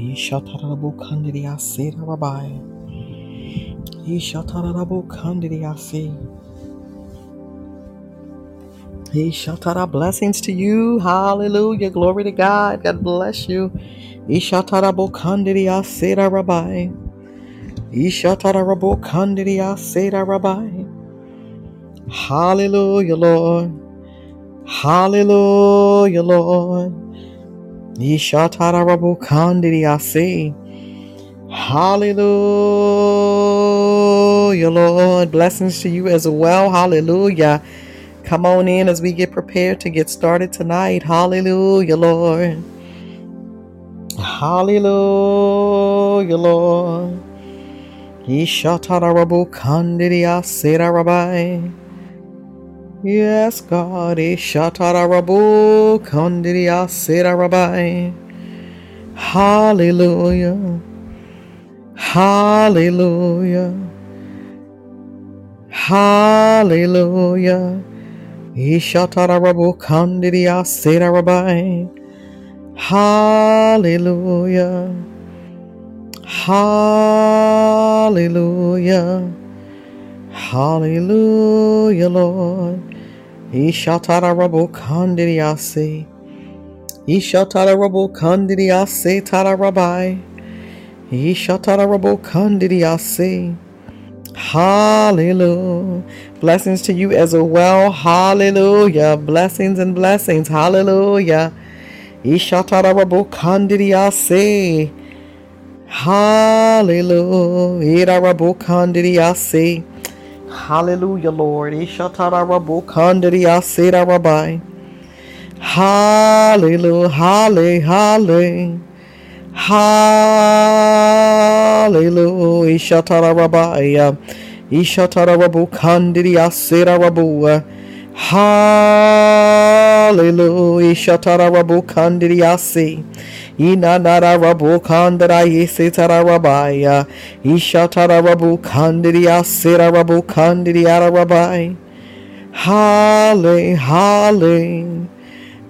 Ishatarabo Kandiriase Rabai. Ishatarabo Kandiriase. Ishatara blessings to you. Hallelujah. Glory to God. God bless you. he Ishatarabo Kandiriase Rabai. Ishatarabo Kandiriase Rabai. Hallelujah, Lord. Hallelujah, Lord. Hallelujah, Lord. Blessings to you as well. Hallelujah. Come on in as we get prepared to get started tonight. Hallelujah, Lord. Hallelujah, Lord. Ishatarabu kandiria serabai. Yes, God. Eh, Ishatarabu kandiria serabai. Hallelujah. Hallelujah. Hallelujah. Eh, Ishatarabu kandiria serabai. Hallelujah. Hallelujah. Hallelujah, Lord. Ishatarabu kandidiase. Ishatarabu kandidiase tarabai. Ishatarabu kandidiase. Hallelujah. Blessings to you as well. Hallelujah. Blessings and blessings. Hallelujah. Ishatarabu kandidiase. Hallelujah. Irarabokandiriase. Hallelujah, Lord. Ishatarabokandiriase rabai. Hallelujah. Halle, halle. Hallelujah. Ishatarabaya. Ishatarabokandiriase rabu. Hallelujah. Inanara rabu kandara yese tararabaya. Ishatara rabu kandiria sera rabu kandiria. Halle, halle,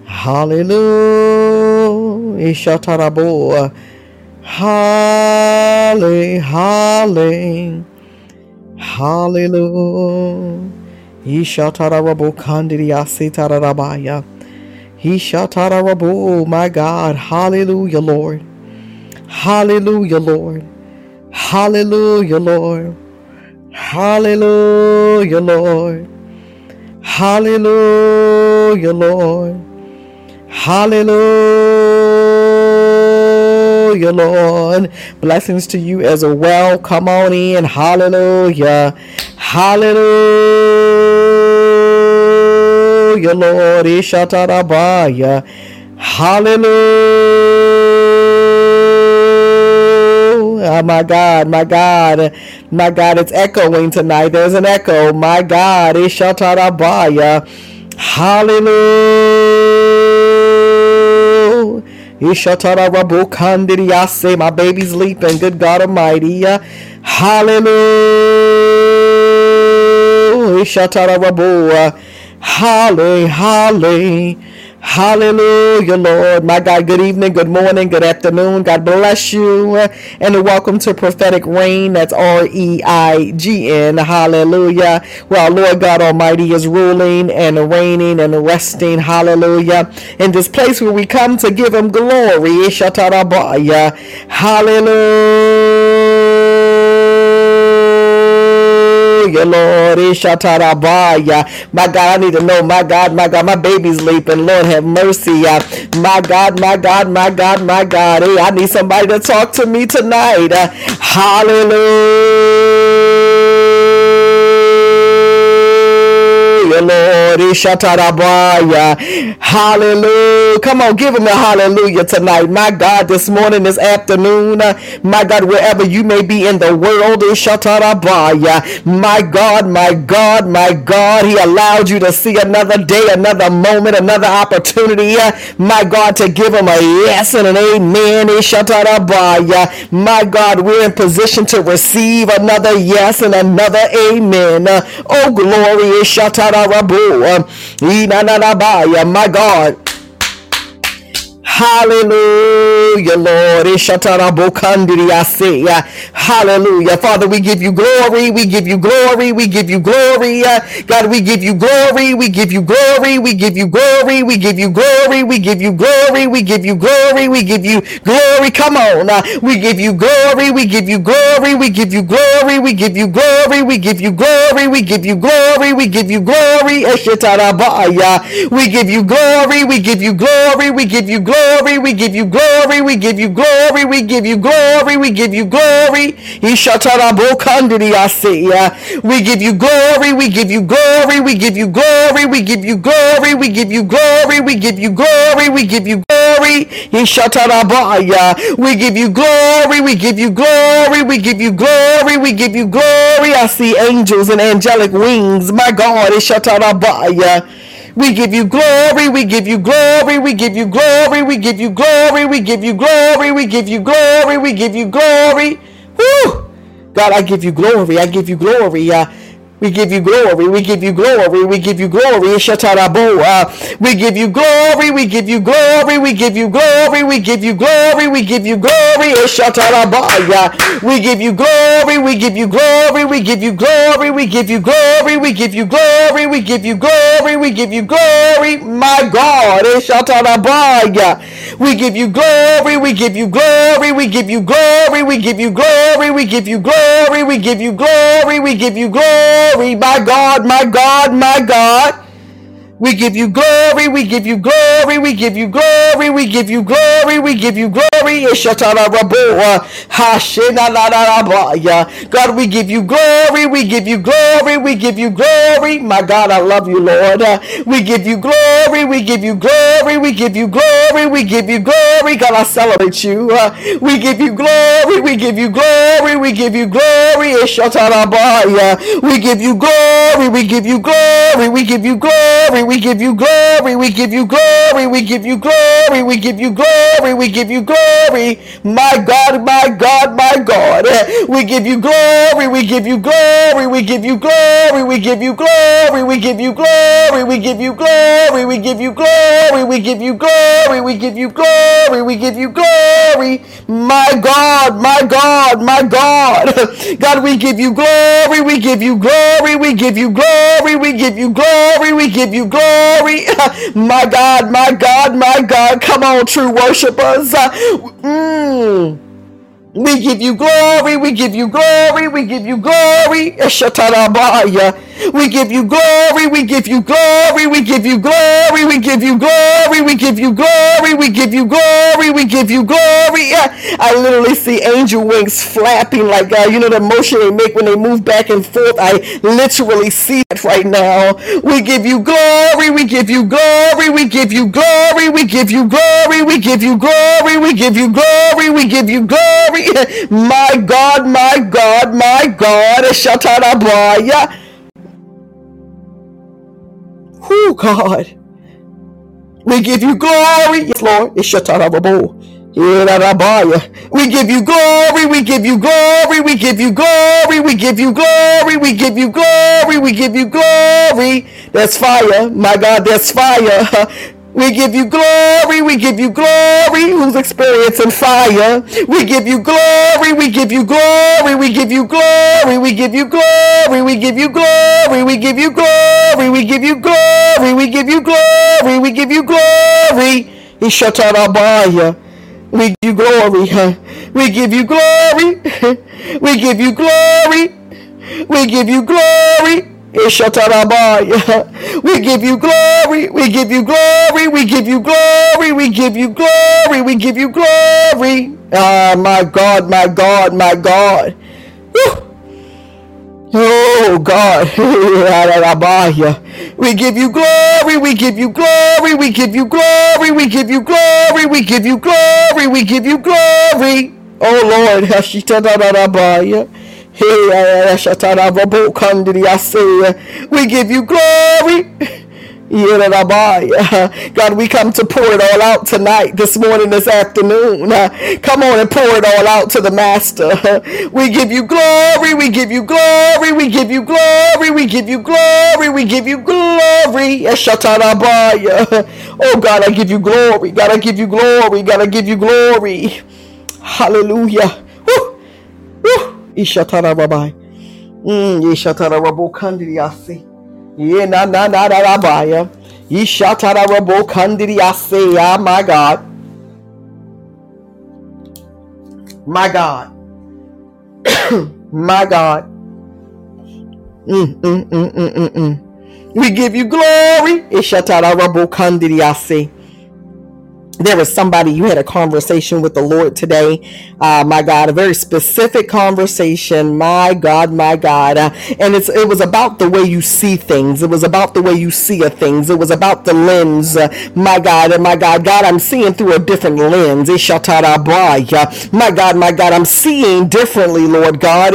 hallelujah. Ishatarabu. Halle, halle, hallelujah. Ishatara rabu kandiria setara rabaya. He shatarabu, my God. Hallelujah, Lord. Hallelujah, Lord. Hallelujah, Lord. Hallelujah, Lord. Hallelujah, Lord. Hallelujah, Lord. Blessings to you as well. Come on in. Hallelujah. Hallelujah, Lord. Ishatarabaya. Hallelujah. Ah, my God, my God, my God, it's echoing tonight. There's an echo. My God, Ishatarabaya. Hallelujah. Ishatarabu. My baby's leaping. Good God Almighty. Hallelujah. Ishatarabu. Halle, halle. Hallelujah, Lord. My God, good evening, good morning, good afternoon. God bless you. And welcome to Prophetic Reign. That's R E I G N. Hallelujah. Our Lord God Almighty is ruling and reigning and resting. Hallelujah. In this place where we come to give Him glory. Ishatarabaya. Hallelujah, Lord. Eh, Ishatarabaya. My God, I need to know. My God, my God, my baby's leaping. Lord, have mercy. My God, my God, my God, my God. Hey, I need somebody to talk to me tonight. Hallelujah, Lord. Hallelujah. Come on, give him a hallelujah tonight. My God, this morning, this afternoon, uh, my God, wherever you may be in the world, Ishatarabaya. My God, my God, my God, he allowed you to see another day, another moment, another opportunity. My God, to give him a yes and an amen. Ishatarabaya. My God, we're in position to receive another yes and another amen. Uh, Oh, glory. Ishatarabu. Inanarabaya. My God. Hallelujah, Lord. Hallelujah. Father, we give you glory. We give you glory. We give you glory. God, we give you glory. We give you glory. We give you glory. We give you glory. We give you glory. We give you glory. We give you glory. Come on. We give you glory. We give you glory. We give you glory. We give you glory. We give you glory. We give you glory. We give you glory. We give you glory. We give you glory. We give you glory glory, we give you glory, we give you glory, we give you glory, we give you glory. We give you glory, we give you glory, we give you glory, we give you glory, we give you glory, we give you glory, we give you glory. We give you glory, we give you glory, we give you glory, we give you glory. I see angels and angelic wings. My God, it's Shatarabaya. We give you glory, we give you glory, we give you glory, we give you glory, we give you glory, we give you glory, we give you glory. Woo! God, I give you glory, I give you glory. Uh, we give you glory. We give you glory. We give you glory. Shatarabo. We give you glory. We give you glory. We give you glory. We give you glory. We give you glory. Shatarabaya. We give you glory. We give you glory. We give you glory. We give you glory. We give you glory. We give you glory. We give you glory. My God. Shatarabaya. We give you glory. We give you glory. We give you glory. We give you glory. We give you glory. We give you glory. We give you glory glory, my God, my God, my God. We give you glory, we give you glory, we give you glory, we give you glory, we give you glory. God, we give you glory, we give you glory, we give you glory. My God, I love you, Lord. We give you glory, we give you glory, we give you glory, we give you glory. God, I celebrate you. We give you glory, we give you glory, we give you glory. We give you glory, we give you glory, we give you glory we give you glory, we give you glory, we give you glory, we give you glory, we give you glory. My God, my God, my God. We give you glory, we give you glory, we give you glory, we give you glory, we give you glory, we give you glory, we give you glory, we give you glory, we give you glory, we give you glory. My God, my God, my God. God, we give you glory, we give you glory, we give you glory, we give you glory, we give you glory glory. My God, my God, my God. Come on, true worshipers. Mm. We give you glory, we give you glory, we give you glory. We give you glory, we give you glory, we give you glory, we give you glory, we give you glory, we give you glory, we give you glory. I literally see angel wings flapping like uh, you know the motion they make when they move back and forth. I literally see it right now. We give you glory, we give you glory, we give you glory, we give you glory, we give you glory, we give you glory, we give you glory. My God, my God, my God. Shatarabaya. Who God. We give you glory. Yes, Lord. It's Shatarababo. We give you glory, we give you glory, we give you glory, we give you glory, we give you glory, we give you glory. That's fire, my God, that's fire. We give you glory, we give you glory, who's experiencing fire. We give you glory, we give you glory, we give you glory, we give you glory, we give you glory, we give you glory, we give you glory, we give you glory, we give you glory. He shut out Ishatarabaya. We give you glory. We give you glory. We give you glory. We give you glory. We give you glory. We give you glory. We give you glory. We give you glory. We give you glory. Ah, my God, my God, my God. Oh God. we give you glory. We give you glory. We give you glory. We give you glory. We give you glory. We give you glory. Oh Lord. We give you glory. God, we come to pour it all out tonight, this morning, this afternoon. Come on and pour it all out to the Master. We give you glory, we give you glory, we give you glory, we give you glory, we give you glory. Oh God, I give you glory. God, I give you glory. God, I give you glory. Hallelujah. Woo. Woo. Ishatara Rabbi. Mm, Ishatara Rabu Kandiyasi. Yeah, na na na rabaya. Ishatara. Ah, my God. My God. my God. Mm, mm, mm, mm, mm, mm. We give you glory. Ishatara Rabu Kandiyasi there was somebody you had a conversation with the lord today uh, my god a very specific conversation my god my god uh, and it's it was about the way you see things it was about the way you see a things it was about the lens uh, my god and my god god i'm seeing through a different lens my god my god i'm seeing differently lord god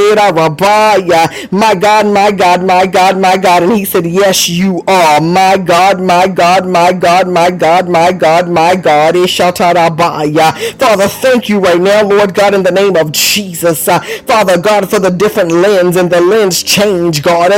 my god my god my god my god and he said yes you are my god my god my god my god my god my god Father, thank you right now, Lord God, in the name of Jesus. Uh, Father God, for the different lens and the lens change, God.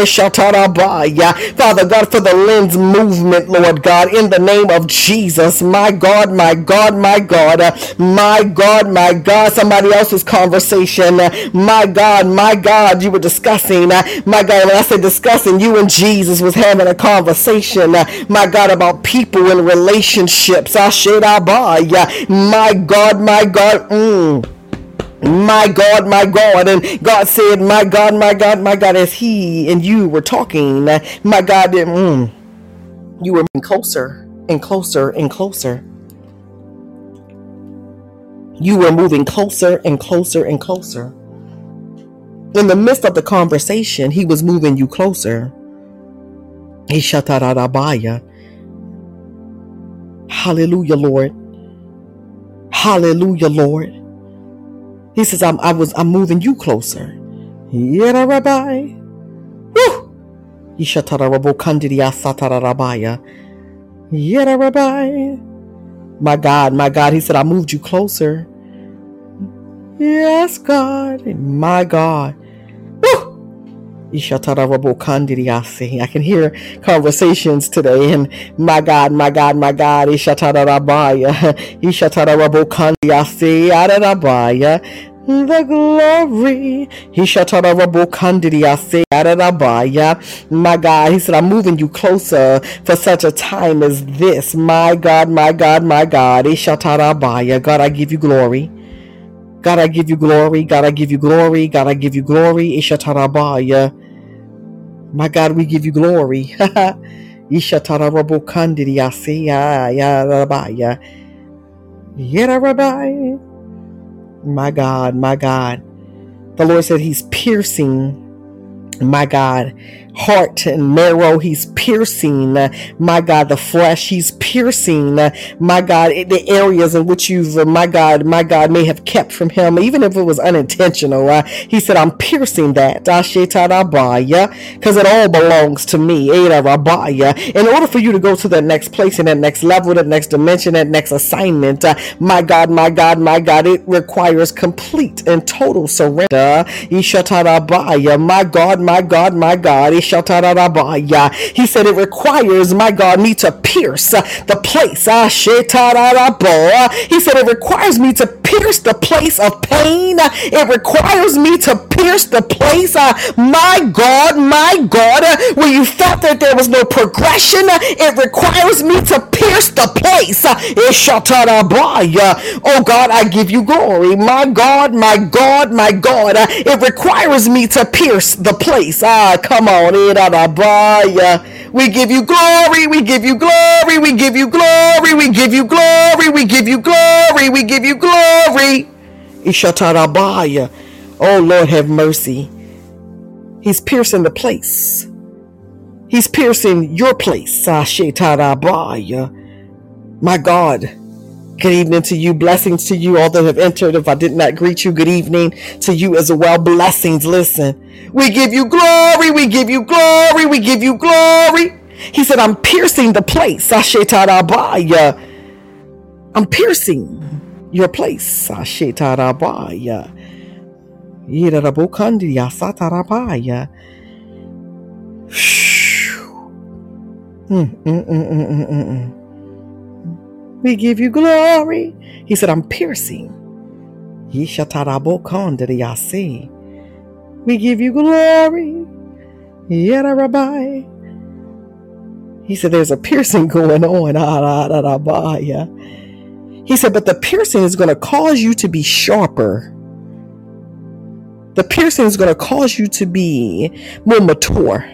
Father God, for the lens movement, Lord God, in the name of Jesus. My God, my God, my God, uh, my God, my God. Somebody else's conversation. Uh, my God, my God, you were discussing. Uh, my God, when I said discussing, you and Jesus was having a conversation. Uh, my God, about people and relationships. I should my God, my God. Mm my God, my God. And God said, My God, my God, my God, as He and you were talking, my God, mm, you were closer and closer and closer. You were moving closer and closer and closer. In the midst of the conversation, He was moving you closer. Hallelujah, Lord. Hallelujah, Lord. He says, I'm, I was, I'm moving you closer. Yeah, Rabbi. Woo! Yeah, Rabbi. My God, my God. He said, I moved you closer. Yes, God. My God. I can hear conversations today, and my God, my God, my God, the glory. He My God, he said, I'm moving you closer for such a time as this. My God, my God, my God. God, I give you glory. God, I give you glory. God, I give you glory. God, I give you glory. Ishatarabaya. My God, we give you glory. Ishatarabokandiriyaseya ya rabaya. Yera rabaya. My God, my God. The Lord said He's piercing my God, heart and marrow. He's piercing, uh, my God, the flesh. He's piercing, uh, my God, the areas in which you've, uh, my God, my God, may have kept from him, even if it was unintentional. Uh, he said, I'm piercing that. Because it all belongs to me. In order for you to go to that next place and that next level, that next dimension, that next assignment, uh, my God, my God, my God, it requires complete and total surrender. My God, my God, my God. He said it requires, my God, me to pierce the place. Ah, he said it requires me to pierce the place of pain. It requires me to pierce the place, uh, my God, my God, where you felt that there was no progression. It requires me to pierce the place. Oh God, I give you glory. My God, my God, my God. It requires me to pierce the place. Ah, come on. We give you glory. We give you glory. We give you glory. We give you glory. We give you glory. We give you glory. Ishatarabaya. Oh, Lord, have mercy. He's piercing the place. He's piercing your place. Sashetarabaya. My God. Good evening to you. Blessings to you, all that have entered. If I did not greet you, good evening to you as well. Blessings. Listen, we give you glory. We give you glory. We give you glory. He said, I'm piercing the place. I'm piercing your place. Ashetarabaya. Yirarabokandiya satarabaya. We give you glory. He said, I'm piercing. We give you glory. He said, There's a piercing going on. He said, But the piercing is going to cause you to be sharper. The piercing is going to cause you to be more mature.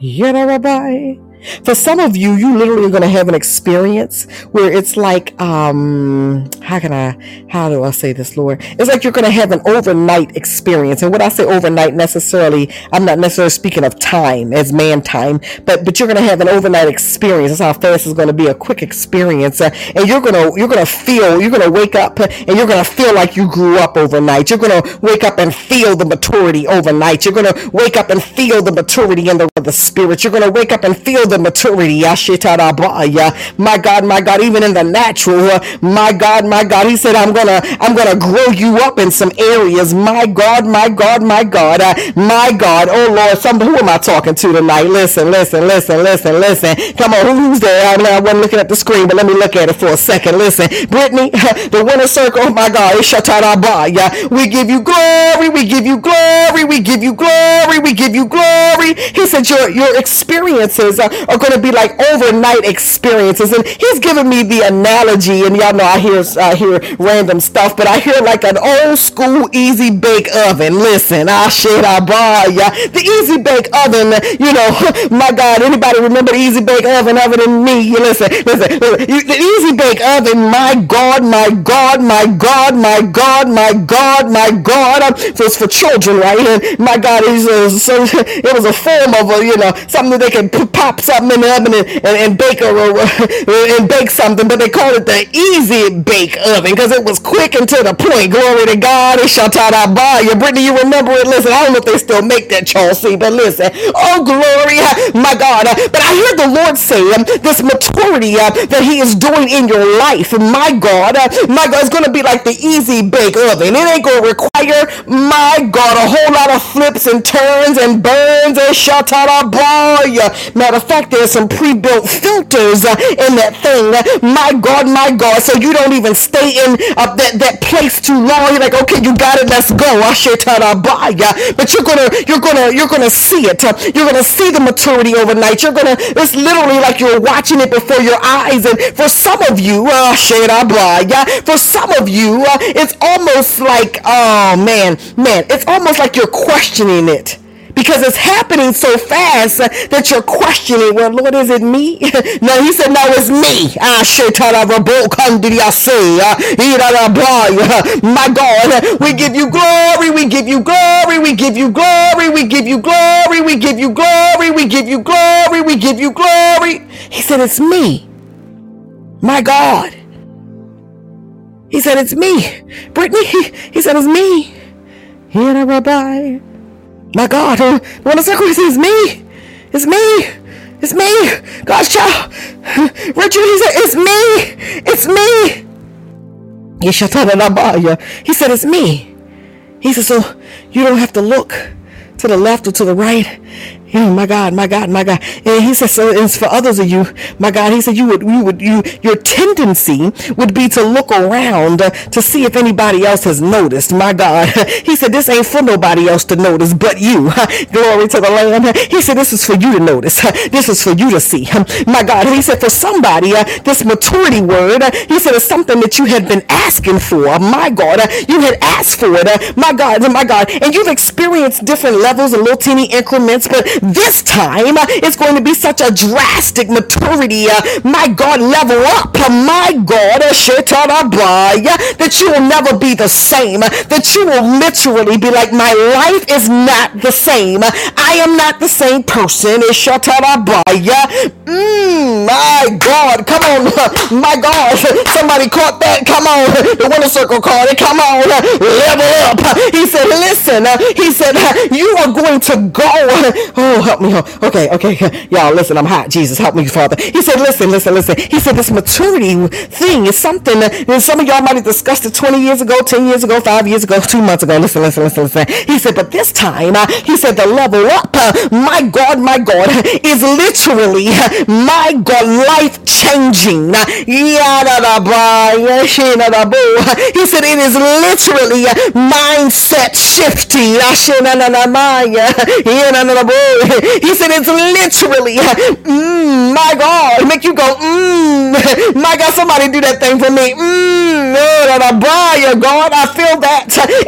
Yerabai. For some of you, you literally are going to have an experience where it's like, um, how can I, how do I say this, Lord? It's like you're going to have an overnight experience. And when I say overnight necessarily, I'm not necessarily speaking of time as man time, but, but you're going to have an overnight experience. That's how fast it's going to be a quick experience. Uh, and you're going to, you're going to feel, you're going to wake up and you're going to feel like you grew up overnight. You're going to wake up and feel the maturity overnight. You're going to wake up and feel the maturity in the, the spirit. You're going to wake up and feel the maturity. My God, my God, even in the natural, my God, my God, He said, I'm gonna, I'm gonna grow you up in some areas. My God, my God, my God, uh, my God. Oh Lord, some who am I talking to tonight? Listen, listen, listen, listen, listen. Come on, who's there? I, I wasn't looking at the screen, but let me look at it for a second. Listen, Brittany, the winner circle. My God, it's We give you glory. We give you glory. We give you glory. We give you glory. He said your your experiences are, going to be like overnight experiences. And he's giving me the analogy, and y'all know I hear I hear random stuff, but I hear like an old school easy bake oven. Listen, I shit I buy ya. The easy bake oven, you know, my God, anybody remember the easy bake oven other than me? You listen, listen, listen. the easy bake oven, my God, my God, my God, my God, my God, my God. Um, so it's for children, right? And my God, it's a, it was a form of a, you know, something that they can pop something in the oven and, and, and bake a, and bake something, but they call it the easy bake oven because it was quick and to the point. Glory to God. It shall tie that by you. Brittany, you remember it? Listen, I don't know if they still make that Chelsea, but listen. Oh, glory, my God. But I hear the Lord say um, this maturity uh, that He is doing in your life. My God, uh, my God, it's going to be like the easy bake oven. It ain't going to require, my God, a whole lot of flips and turns and burns and shut out Matter of fact, there's some pre-built filters uh, in that thing. My God, my God. So you don't even stay in uh, that, that place too long. You're like, okay, you got it. Let's go. But you're gonna, you're gonna, you're gonna see it. You're gonna see the maturity overnight. You're gonna. It's literally like you're watching it before your eyes. And for some of you, uh, for some of you, uh, it's almost like, oh man, man, it's almost like you're questioning it because it's happening so fast that you're questioning, well, Lord, is it me? no, he said, no, it's me. Ah, My God, we give you glory, we give you glory, we give you glory, we give you glory, we give you glory, we give you glory, we give you glory. He said, it's me. My God. He said, it's me. Brittany, he said, it's me. Here, Rabbi. My God, uh, one of the it's me. It's me. It's me. God's child. Richard, he said, it's me. It's me. He said, it's me. He said, so you don't have to look to the left or to the right. Oh my God, my God, my God. And he said, so it's for others of you, my God. He said, you would, you would, you, your tendency would be to look around to see if anybody else has noticed, my God. He said, this ain't for nobody else to notice but you. Glory to the Lamb. He said, this is for you to notice. This is for you to see. My God. He said, for somebody, uh, this maturity word, uh, he said, it's something that you had been asking for. My God, uh, you had asked for it. My God, my God. And you've experienced different levels and little teeny increments, but this time, uh, it's going to be such a drastic maturity, uh, my God, level up, uh, my God, that you will never be the same, that you will literally be like, my life is not the same. I am not the same person. Mm, my God, come on, my God, somebody caught that. Come on, the winner circle called it. Come on, level up. He said, listen. Uh, he said, you are going to go. Oh, help me. Okay, okay. Y'all, listen, I'm hot. Jesus, help me, Father. He said, listen, listen, listen. He said, this maturity thing is something that some of y'all might have discussed it 20 years ago, 10 years ago, five years ago, two months ago. Listen, listen, listen, listen. He said, but this time, uh, he said, the level up, uh, my God, my God, is literally, my God, life changing. He said, it is literally mindset shifting. He said, it's literally, mm, my God, make you go, mm, my God, somebody do that thing for me. Mm, God, I feel that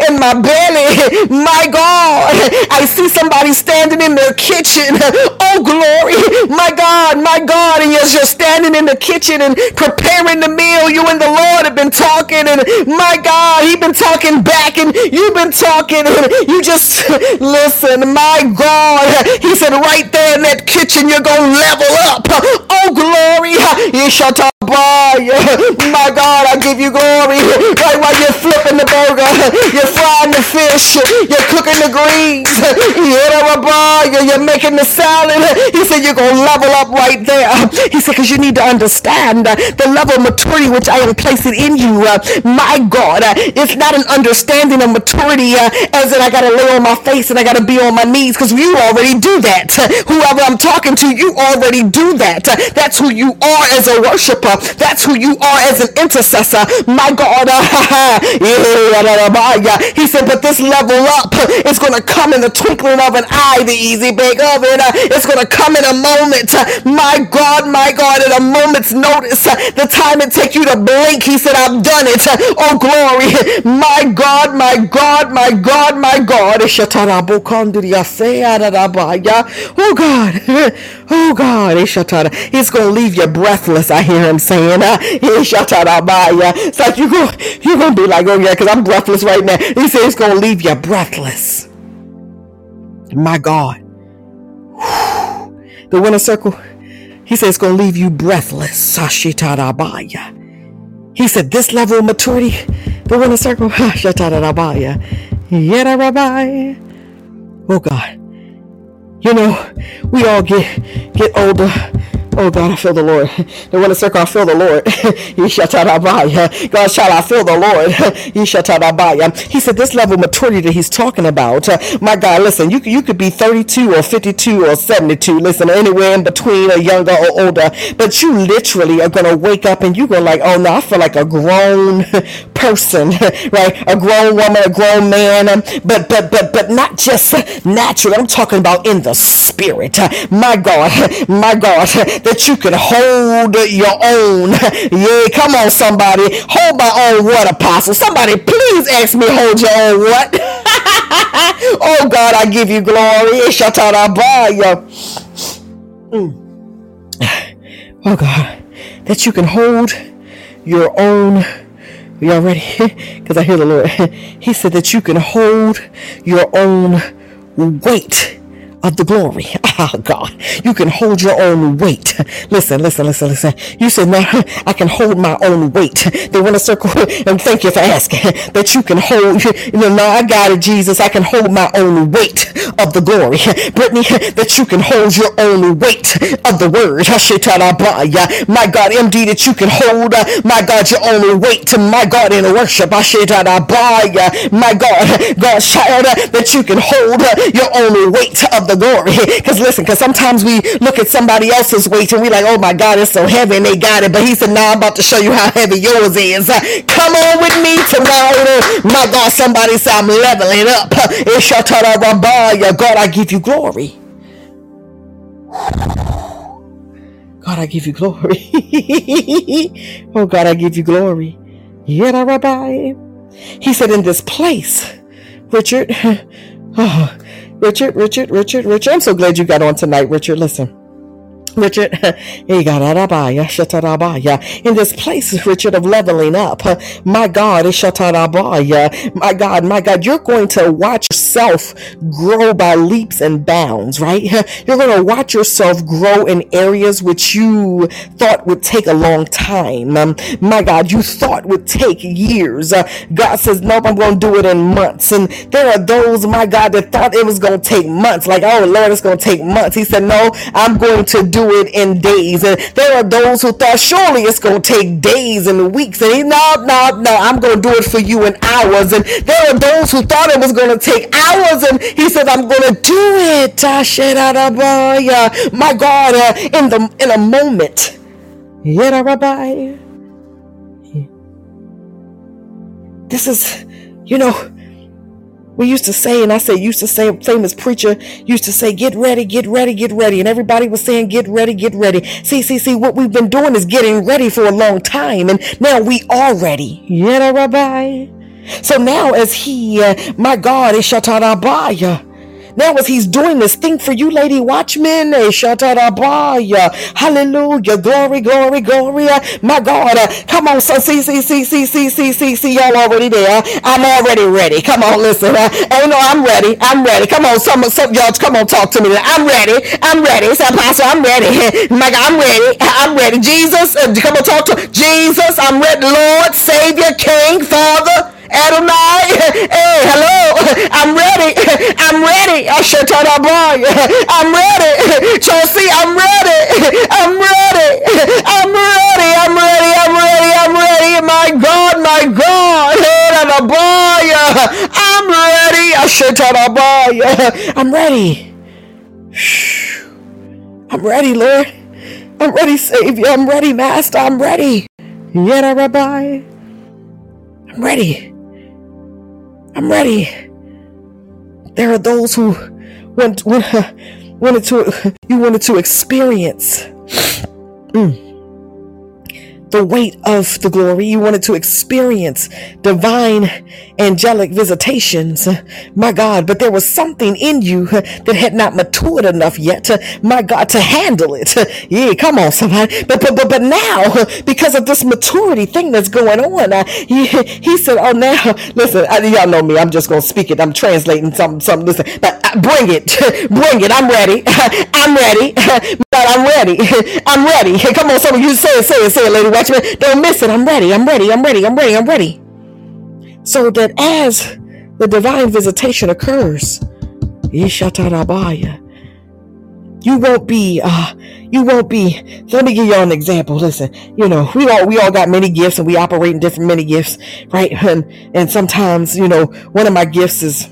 in my belly. My God, I see somebody standing in their kitchen. Oh, glory. My God, my God. And as you're standing in the kitchen and preparing the meal, you and the Lord have been talking. And my God, He's been talking back and you've been talking. And you just listen. My God, He said right there in that kitchen, you're going to level up. Oh, glory. My God, I give you glory. Right while you're flipping you're frying the fish, you're cooking the greens, you're making the salad. He said you're going to level up right there. He said because you need to understand the level of maturity which I am placing in you. Uh, my God, uh, it's not an understanding of maturity uh, as in I got to lay on my face and I got to be on my knees because you already do that. Whoever I'm talking to, you already do that. That's who you are as a worshiper. That's who you are as an intercessor. My God. He said, but this level up is going to come in the twinkling of an eye, the easy bake it. It's going to come in a moment. My God, my God, at a moment's notice, the time it take you to blink, he said, I've done it. Oh, glory. My God, my God, my God, my God. Oh, God. Oh, God. He's going to leave you breathless. I hear him saying, it's like you're going to be like, oh yeah, because I'm breathless right now. He said it's going to leave you breathless. My God. The winner circle, he said it's going to leave you breathless. He said this level of maturity, the winner circle, Oh God. You know, we all get get older Oh God, I feel the Lord. The winner circle, I feel the Lord. God, shall I feel the Lord. He said this level of maturity that he's talking about. Uh, my God, listen, you, you could be 32 or 52 or 72. Listen, anywhere in between or younger or older. But you literally are going to wake up and you're going to like, oh no, I feel like a grown person, right? A grown woman, a grown man. But, but, but, but not just naturally. I'm talking about in the spirit. My God, my God that you can hold your own. Yeah, come on, somebody. Hold my own what, apostle? Somebody, please ask me, hold your own what? oh, God, I give you glory. Mm. Oh, God, that you can hold your own. Y'all ready? Because I hear the Lord. He said that you can hold your own weight of the glory. Oh God, you can hold your own weight. Listen, listen, listen, listen. You said, no, I can hold my own weight. They want to circle and thank you for asking that you can hold, you know, no, I got it, Jesus. I can hold my own weight of the glory. Brittany, that you can hold your own weight of the word. My God, MD, that you can hold, uh, my God, your own weight to my God in worship. My God, God's child, that you can hold uh, your own weight of the glory. Because listen, because sometimes we look at somebody else's weight and we like, oh my God, it's so heavy and they got it. But he said, nah, I'm about to show you how heavy yours is. Come on with me tonight. Oh my God, somebody said I'm leveling up. God, I give you glory. God, I give you glory. oh God, I give you glory. Yeah, Rabbi. He said, in this place, Richard, oh, Richard, Richard, Richard, Richard. I'm so glad you got on tonight, Richard. Listen. Richard, in this place, Richard, of leveling up, my God, my God, my God, you're going to watch yourself grow by leaps and bounds, right? You're going to watch yourself grow in areas which you thought would take a long time. Um, my God, you thought would take years. Uh, God says, nope, I'm going to do it in months. And there are those, my God, that thought it was going to take months. Like, oh Lord, it's going to take months. He said, no, I'm going to do it in days. And there are those who thought surely it's going to take days and weeks. And he, no, no, no, I'm going to do it for you in hours. And there are those who thought it was going to take hours. And he said, I'm going to do it. My God, uh, in the in a moment. This is, you know, we used to say, and I say, used to say, famous preacher used to say, get ready, get ready, get ready. And everybody was saying, get ready, get ready. See, see, see, what we've been doing is getting ready for a long time. And now we are ready. Yeah, Rabbi. So now as he, uh, my God, is Shatarabaya now, as he's doing this, thing for you, Lady Watchman. Eh, Hallelujah. Glory, glory, glory. My God. Uh, come on. So, see, see, see, see, see, see, see, see. Y'all already there. I'm already ready. Come on, listen. Oh, no, I'm ready. I'm ready. Come on. Some, some y'all, come on, talk to me. I'm ready. I'm ready. Say, Apostle, I'm ready. My God, I'm ready. I'm ready. Jesus, come on, talk to Jesus. I'm ready. Lord, Savior, King, Father. Adonai, hey, hello, I'm ready, I'm ready, Ashatabai, I'm ready, Chelsea, I'm ready, I'm ready, I'm ready, I'm ready, I'm ready, I'm ready, my God, my God, I'm ready, Ashatabai, I'm ready. I'm ready, Lord. I'm ready, Savior. I'm ready, Master. I'm ready. Yet, Rabbi. I'm ready. I'm ready. There are those who want, want, wanted to, you wanted to experience. Mm the weight of the glory. You wanted to experience divine angelic visitations, my God. But there was something in you that had not matured enough yet, to, my God, to handle it. Yeah, come on, somebody. But but but, but now, because of this maturity thing that's going on, uh, he, he said, "Oh, now listen, I, y'all know me. I'm just gonna speak it. I'm translating some some. Listen, but uh, bring it, bring it. I'm ready. I'm ready. God, I'm ready. I'm ready. Come on, some of you say it, say it, say it, lady watchman. Don't miss it. I'm ready. I'm ready. I'm ready. I'm ready. I'm ready. So that as the divine visitation occurs, you won't be uh you won't be let me give y'all an example listen you know we all we all got many gifts and we operate in different many gifts right and and sometimes you know one of my gifts is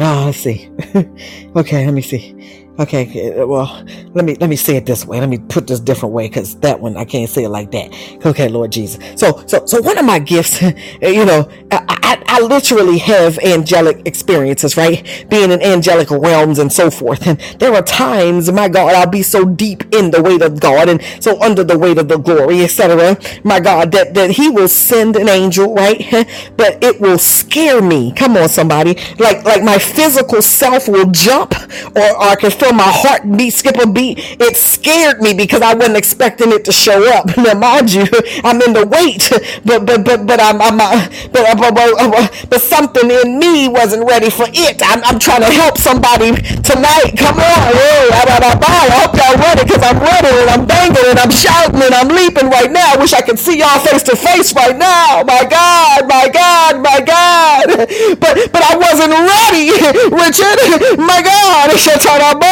oh let's see okay let me see Okay, uh, well, let me let me say it this way. Let me put this different way because that one I can't say it like that. Okay, Lord Jesus. So so so one of my gifts, you know, I, I, I literally have angelic experiences, right? Being in angelic realms and so forth. And there are times, my God, I'll be so deep in the weight of God and so under the weight of the glory, etc. My God, that that He will send an angel, right? But it will scare me. Come on, somebody. Like like my physical self will jump, or, or I can feel my heart beat, skip a beat. It scared me because I wasn't expecting it to show up. Now, mind you, I'm in the wait, but but but but I'm, I'm but, but, but, but something in me wasn't ready for it. I'm, I'm trying to help somebody tonight. Come on, oh, I, I, I hope y'all ready because I'm ready and I'm banging and I'm shouting and I'm leaping right now. I wish I could see y'all face to face right now. My God, my God, my God. But but I wasn't ready, Richard. My God,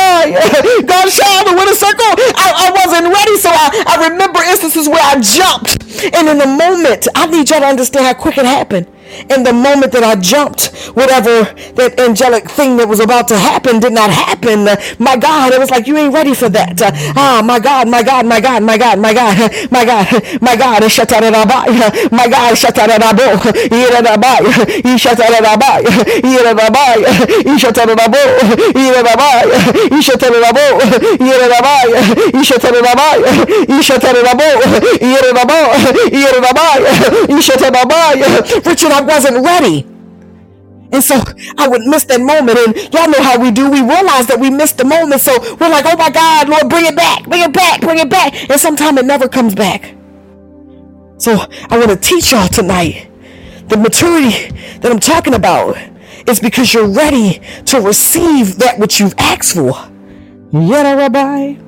God shot me with a circle. I, I wasn't ready, so I, I remember instances where I jumped. And in the moment, I need y'all to understand how quick it happened in the moment that I jumped, whatever that angelic thing that was about to happen did not happen. My God, it was like you ain't ready for that. Ah, my God, my God, my God, my God, my God, my God, my God, shatarabaya, my God, shatarabo, irabaya, ishatarabaya, irabaya, ishatarabo, irabaya, ishatarabo, irabaya, ishatarabaya, ishatarabo, irabaya, irabaya, ishatarabaya. Richard, I wasn't ready. And so I would miss that moment. And y'all know how we do. We realize that we missed the moment. So we're like, oh my God, Lord, bring it back, bring it back, bring it back. And sometimes it never comes back. So I want to teach y'all tonight the maturity that I'm talking about is because you're ready to receive that which you've asked for. Yeah, Rabbi.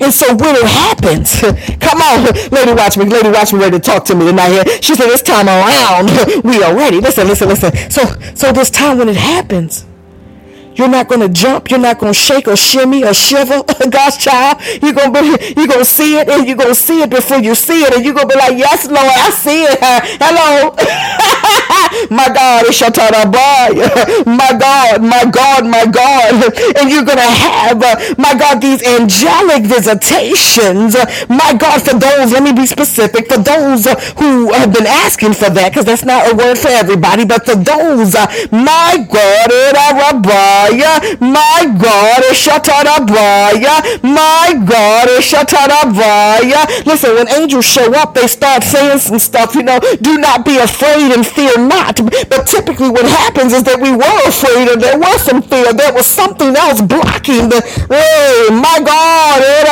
And so when it happens, come on, lady, watch me, lady, watch me, ready to talk to me tonight. Here, she said, "This time around, we are ready." Listen, listen, listen. So, so this time when it happens, you're not gonna jump. You're not gonna shake or shimmy or shiver. God's child. You're gonna be, you're gonna see it and you're gonna see it before you see it. And you're gonna be like, yes, Lord, I see it. Hello. my God, it's your Tara Blaya, my God, my God, my God. And you're gonna have, uh, my God, these angelic visitations. my God, for those, let me be specific, for those uh, who have been asking for that, because that's not a word for everybody, but for those, uh, my God, my God, Shatarabaya, my God, Shatarabaya. Listen, when angels show up, they start saying some stuff, you know, do not be afraid and fear not. But typically what happens is that we were afraid and there was some fear. There was something else blocking the, hey, my God, eh,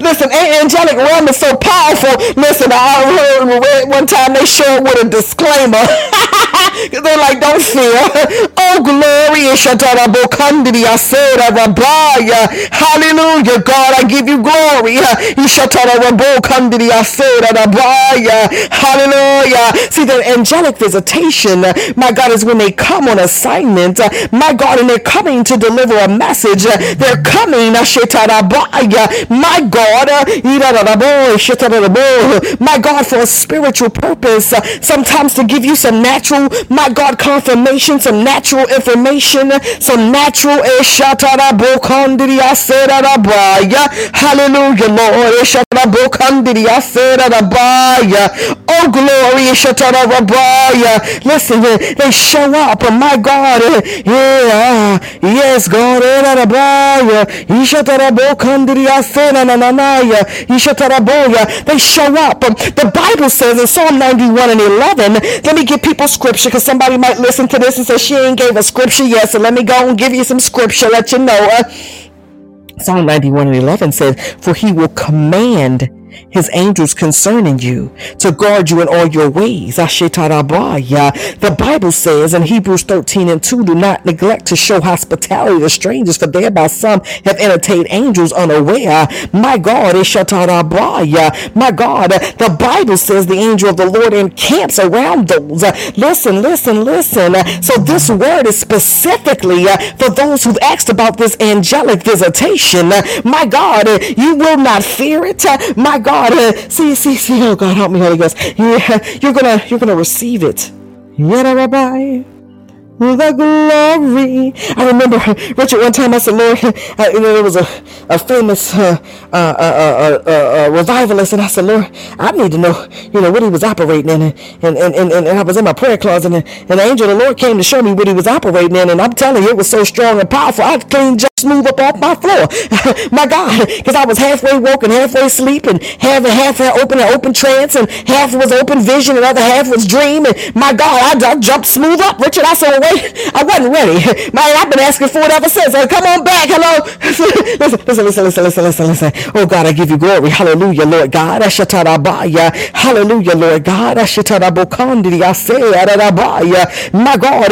listen, angelic realm is so powerful. Listen, I heard one time they show it with a disclaimer. They're like, don't fear. Oh, glory. Hallelujah, God, I give you glory. Hallelujah. See, the angelic visitation, my God, is when they come on assignment, my God, and they're coming to deliver a message. They're coming, my God, uh, my God, for a spiritual purpose. Sometimes to give you some natural, my God, confirmation, some natural information revelation, some natural Hallelujah, Lord. Oh, glory. Listen, they show up. My God. Eh, yeah. Yes, God. They show up. The Bible says in Psalm 91 and 11, let me give people scripture because somebody might listen to this and say she ain't gave a scripture yet. So let me go and give you some scripture, let you know. Uh, Psalm 91 and 11 says, For he will command his angels concerning you to guard you in all your ways. The Bible says in Hebrews 13 and 2, do not neglect to show hospitality to strangers, for thereby some have entertained angels unaware. My God, my God, the Bible says the angel of the Lord encamps around those. Listen, listen, listen. So this word is specifically uh, for those who've asked about this angelic visitation. My God, you will not fear it. My God, uh, see, see, see. Oh God, help me, Holy Ghost. Yeah, you're gonna, you're gonna receive it. Yeah, Rabbi the glory. I remember Richard one time I said, Lord, uh, you know, there was a, a famous uh uh, uh, uh, uh, revivalist, and I said, Lord, I need to know, you know, what he was operating in. And, and, and, and I was in my prayer closet, and, and the angel of the Lord came to show me what he was operating in. And I'm telling you, it was so strong and powerful. I cleaned just smooth up off my floor. my God, because I was halfway woke and halfway asleep, and half, half open and open trance, and half was open vision, and other half was dream. And my God, I, I jumped smooth up. Richard, I said, I wasn't ready. Man, I've been asking for it ever since. Come on back. Hello. listen, listen, listen, listen, listen, listen, listen. Oh God, I give you glory. Hallelujah, Lord God. Hallelujah, Lord God. My God.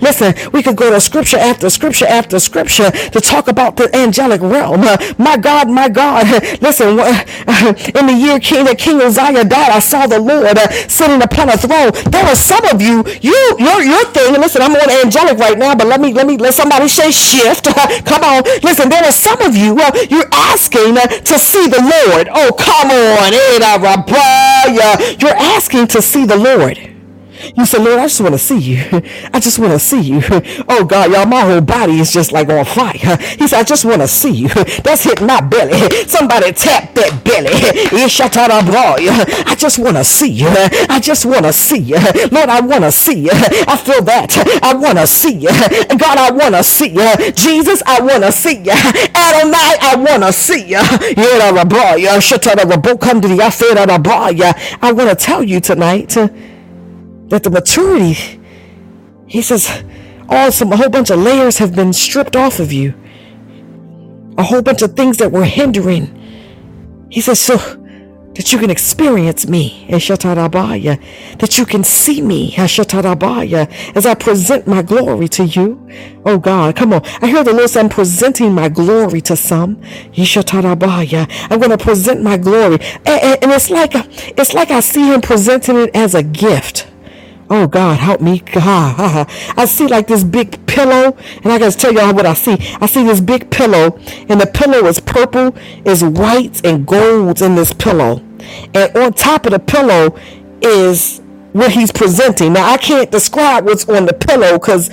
Listen, we could go to scripture after scripture after scripture to talk about the angelic realm. My God, my God. Listen, in the year King King Uzziah died, I saw the Lord sitting upon a throne. There are some of you, you, your, your thing. Listen, I'm on angelic right now, but let me, let me, let somebody say shift. come on. Listen, there are some of you, well, you're asking uh, to see the Lord. Oh, come on. You're asking to see the Lord. You say, Lord, I just want to see you. I just want to see you. Oh God, y'all, my whole body is just like on fire. He said, I just want to see you. That's hitting my belly. Somebody tap that belly. I just want to see you. I just want to see you. Lord, I want to see you. I feel that. I want to see you. God, I want to see you. Jesus, I want to see you. Adonai, I want to see you. I want to tell you tonight that the maturity, he says, all some a whole bunch of layers have been stripped off of you. A whole bunch of things that were hindering. He says, so that you can experience me, that you can see me, as I present my glory to you. Oh God, come on. I hear the Lord say, I'm presenting my glory to some. I'm going to present my glory. And, and it's like, it's like I see him presenting it as a gift. Oh God, help me. I see like this big pillow, and I gotta tell y'all what I see. I see this big pillow, and the pillow is purple, is white and gold in this pillow. And on top of the pillow is what he's presenting. Now I can't describe what's on the pillow because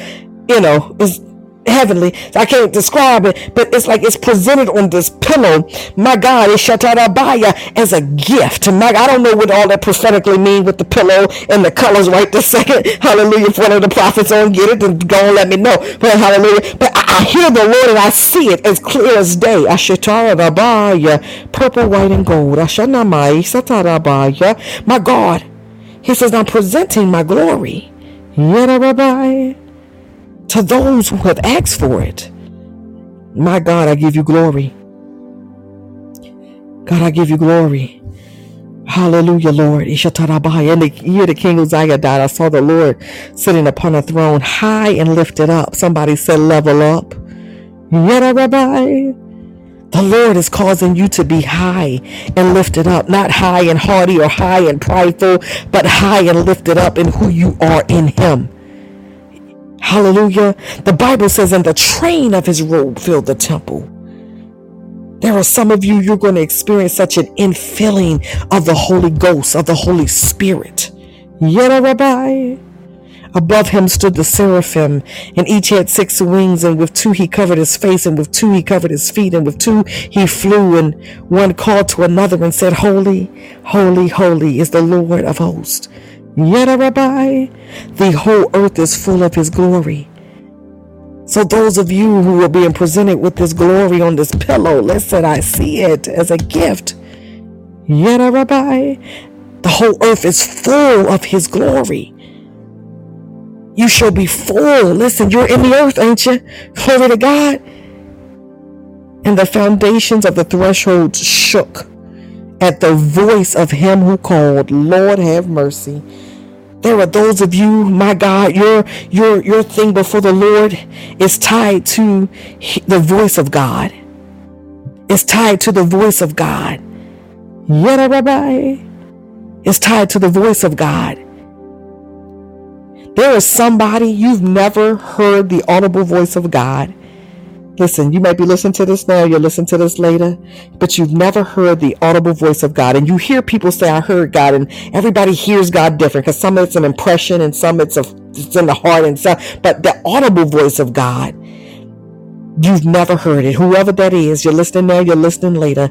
you know it's heavenly. I can't describe it, but it's like it's presented on this pillow. My God, it's Shatarabaya as a gift. My I don't know what all that prophetically mean with the pillow and the colors right this second. Hallelujah. If one of the prophets don't get it, then go and let me know. But hallelujah. But I, I hear the Lord and I see it as clear as day. Ashatarabaya, purple, white, and gold. Ashanamai, Satarabaya. My God. He says, I'm presenting my glory. Yadarabai to those who have asked for it. My God, I give you glory. God, I give you glory. Hallelujah, Lord. In the year the King Uzziah died, I saw the Lord sitting upon a throne, high and lifted up. Somebody said, level up. Yadarabai. The Lord is causing you to be high and lifted up, not high and haughty or high and prideful, but high and lifted up in who you are in Him. Hallelujah. The Bible says, and the train of his robe filled the temple. There are some of you, you're going to experience such an infilling of the Holy Ghost, of the Holy Spirit. Yet, Rabbi. Above him stood the seraphim, and each had six wings, and with two he covered his face, and with two he covered his feet, and with two he flew, and one called to another and said, Holy, holy, holy is the Lord of hosts. Yet, Rabbi, the whole earth is full of his glory. So those of you who are being presented with this glory on this pillow, listen, I see it as a gift. Yet, Rabbi, the whole earth is full of his glory. You shall be full. Listen, you're in the earth, ain't you? Glory to God. And the foundations of the threshold shook at the voice of him who called, Lord have mercy. There are those of you, my God, your your your thing before the Lord is tied to the voice of God. It's tied to the voice of God. Yet, Rabbi, is tied to the voice of God. There is somebody you've never heard the audible voice of God Listen, you might be listening to this now, you'll listen to this later, but you've never heard the audible voice of God. And you hear people say, I heard God, and everybody hears God different because some of it's an impression and some it's, a, it's in the heart and stuff. But the audible voice of God, you've never heard it. Whoever that is, you're listening now, you're listening later.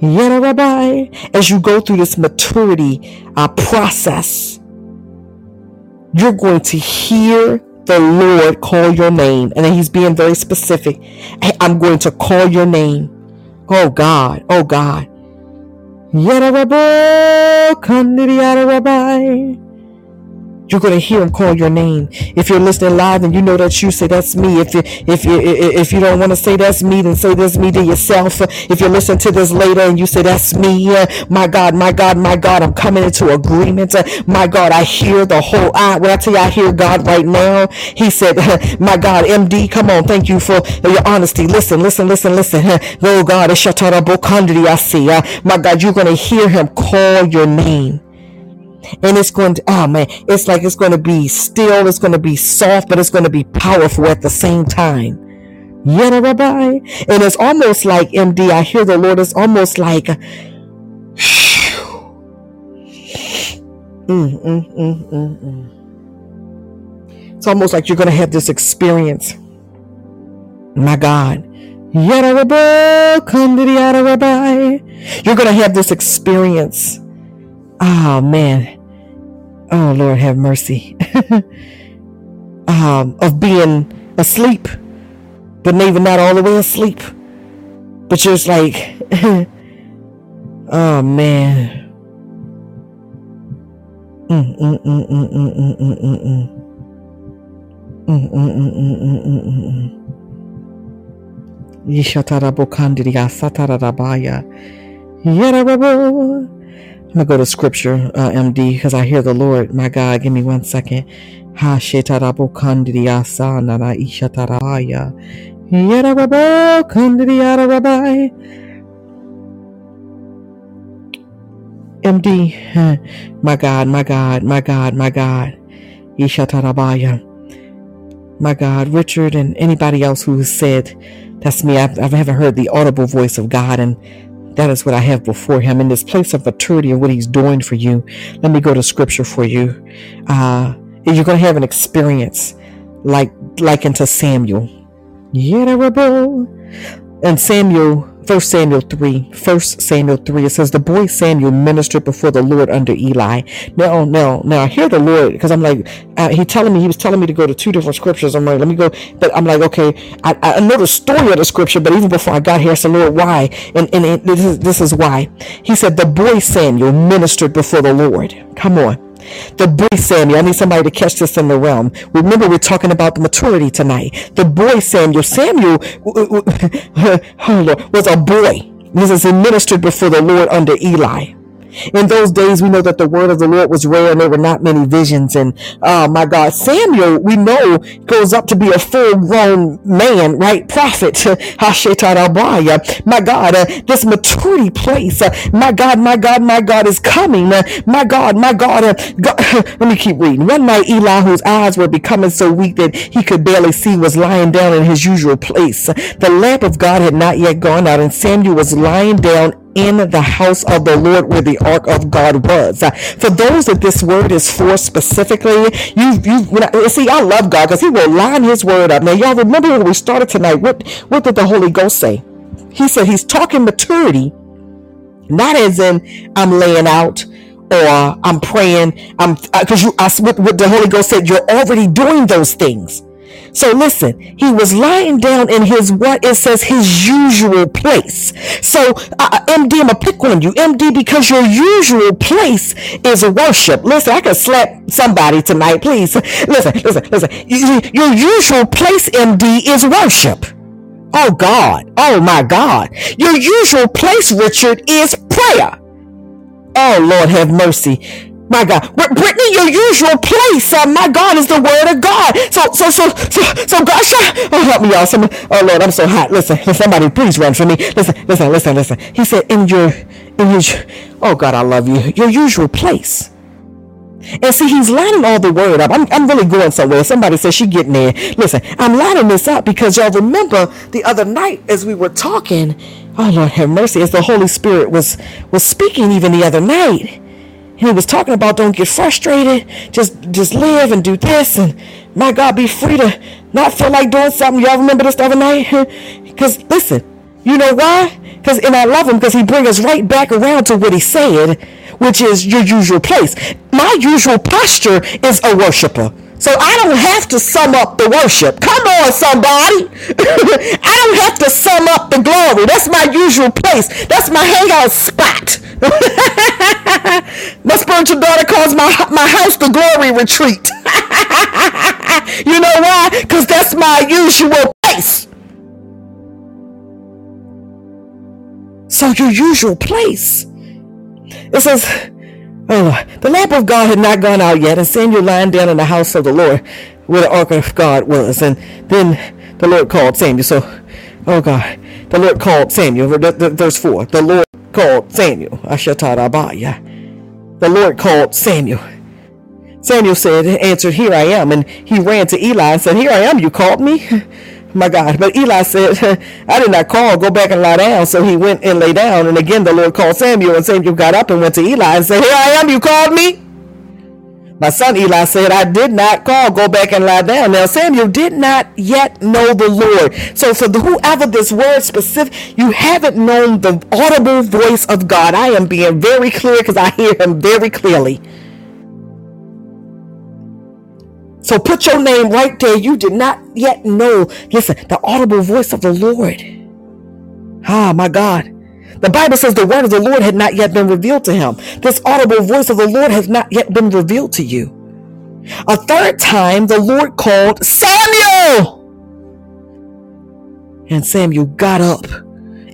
Yet, Rabbi, as you go through this maturity uh, process, you're going to hear the Lord call your name. And then he's being very specific. Hey, I'm going to call your name. Oh God. Oh God. Yada Rabbi. You're going to hear him call your name. If you're listening live and you know that you say that's me. If you, if you, if you don't want to say that's me, then say that's me to yourself. If you listen to this later and you say that's me, my God, my God, my God, I'm coming into agreement. My God, I hear the whole, I, when I tell you I hear God right now, he said, my God, MD, come on. Thank you for your honesty. Listen, listen, listen, listen. Oh God, it's I see. Uh, my God, you're going to hear him call your name and it's going to oh man it's like it's going to be still it's going to be soft but it's going to be powerful at the same time yeah rabbi and it's almost like md i hear the lord it's almost like mm, mm, mm. It's almost like you're going to have this experience. My God. You're going to have this experience. Oh, man. Oh, Lord, have mercy. um, of being asleep, but maybe not all the way asleep. But just like, oh, man. Mm, mm, mm, mm, mm, mm, mm, mm. Mm, mm, mm, mm, mm, mm, mm, mm. I'm gonna go to scripture, uh, MD, because I hear the Lord. My God, give me one second. Ha shetarabokandiriya sanara ishatarabaya. Yarabokandiriya rabai. MD, my God, my God, my God, my God. Ishatarabaya. My God, Richard and anybody else who has said, that's me. I've, I haven't heard the audible voice of God and that is what I have before him in this place of maturity of what he's doing for you. Let me go to scripture for you. Uh, you're going to have an experience like, like into Samuel. Yeah, and Samuel 1 Samuel 3, 1 Samuel 3, it says, The boy Samuel ministered before the Lord under Eli. Now, now, now I hear the Lord, because I'm like, uh, he telling me, he was telling me to go to two different scriptures. I'm like, let me go. But I'm like, okay, I, I know the story of the scripture, but even before I got here, I said, Lord, why? And, and this, is, this is why. He said, The boy Samuel ministered before the Lord. Come on. The boy Samuel, I need somebody to catch this in the realm. Remember, we're talking about the maturity tonight. The boy Samuel, Samuel was a boy. This is administered before the Lord under Eli. In those days, we know that the word of the Lord was rare and there were not many visions. And oh my God, Samuel, we know, goes up to be a full grown man, right? Prophet. My God, uh, this maturity place. Uh, my God, my God, my God is coming. Uh, my God, my God, uh, God let me keep reading. One night, Eli, whose eyes were becoming so weak that he could barely see, was lying down in his usual place. The lamp of God had not yet gone out, and Samuel was lying down in the house of the Lord where the ark of God was. Uh, for those that this word is for specifically, you you I, see, I love God because He will line His word up. Now, y'all remember when we started tonight? What what did the Holy Ghost say? He said He's talking maturity, not as in I'm laying out or I'm praying. I'm because uh, you. I, what, what the Holy Ghost said, you're already doing those things. So listen, he was lying down in his what it says his usual place. So uh, MD, I'm gonna pick on you, MD, because your usual place is worship. Listen, I can slap somebody tonight, please. Listen, listen, listen. Your usual place, MD, is worship. Oh God, oh my God. Your usual place, Richard, is prayer. Oh Lord, have mercy. My God, Brittany, your usual place, uh, my God, is the Word of God. So, so, so, so, so, God, oh, help me, y'all. Some, oh Lord, I'm so hot. Listen, somebody, please run for me. Listen, listen, listen, listen. He said, in your, in your, oh God, I love you. Your usual place. And see, he's lining all the word up. I'm, I'm really going somewhere. Somebody says she getting there. Listen, I'm lining this up because y'all remember the other night as we were talking. Oh Lord, have mercy. As the Holy Spirit was was speaking even the other night he was talking about don't get frustrated, just just live and do this, and my God, be free to not feel like doing something. Y'all remember this the other night? Because listen, you know why? Because and I love him because he brings us right back around to what he said, which is your usual place. My usual posture is a worshiper. So I don't have to sum up the worship. Come on, somebody. I don't have to sum up the glory. That's my usual place. That's my hangout spot. my spiritual daughter calls my, my house the glory retreat. you know why? Because that's my usual place. So your usual place. It says, Oh, the lamp of God had not gone out yet, and Samuel lying down in the house of the Lord where the ark of God was. And then the Lord called Samuel. So, oh God, the Lord called Samuel. Verse 4. The Lord called Samuel. Ashatarabaya. The Lord called Samuel. Samuel said, answered, Here I am. And he ran to Eli and said, Here I am, you called me? My God. But Eli said, I did not call. Go back and lie down. So he went and lay down. And again, the Lord called Samuel. And Samuel got up and went to Eli and said, Here I am. You called me? My son Eli said, I did not call, go back and lie down. Now Samuel did not yet know the Lord. So for the, whoever this word specific, you haven't known the audible voice of God. I am being very clear because I hear him very clearly. So put your name right there. You did not yet know, listen, the audible voice of the Lord. Ah, my God. The Bible says the word of the Lord had not yet been revealed to him. This audible voice of the Lord has not yet been revealed to you. A third time, the Lord called Samuel. And Samuel got up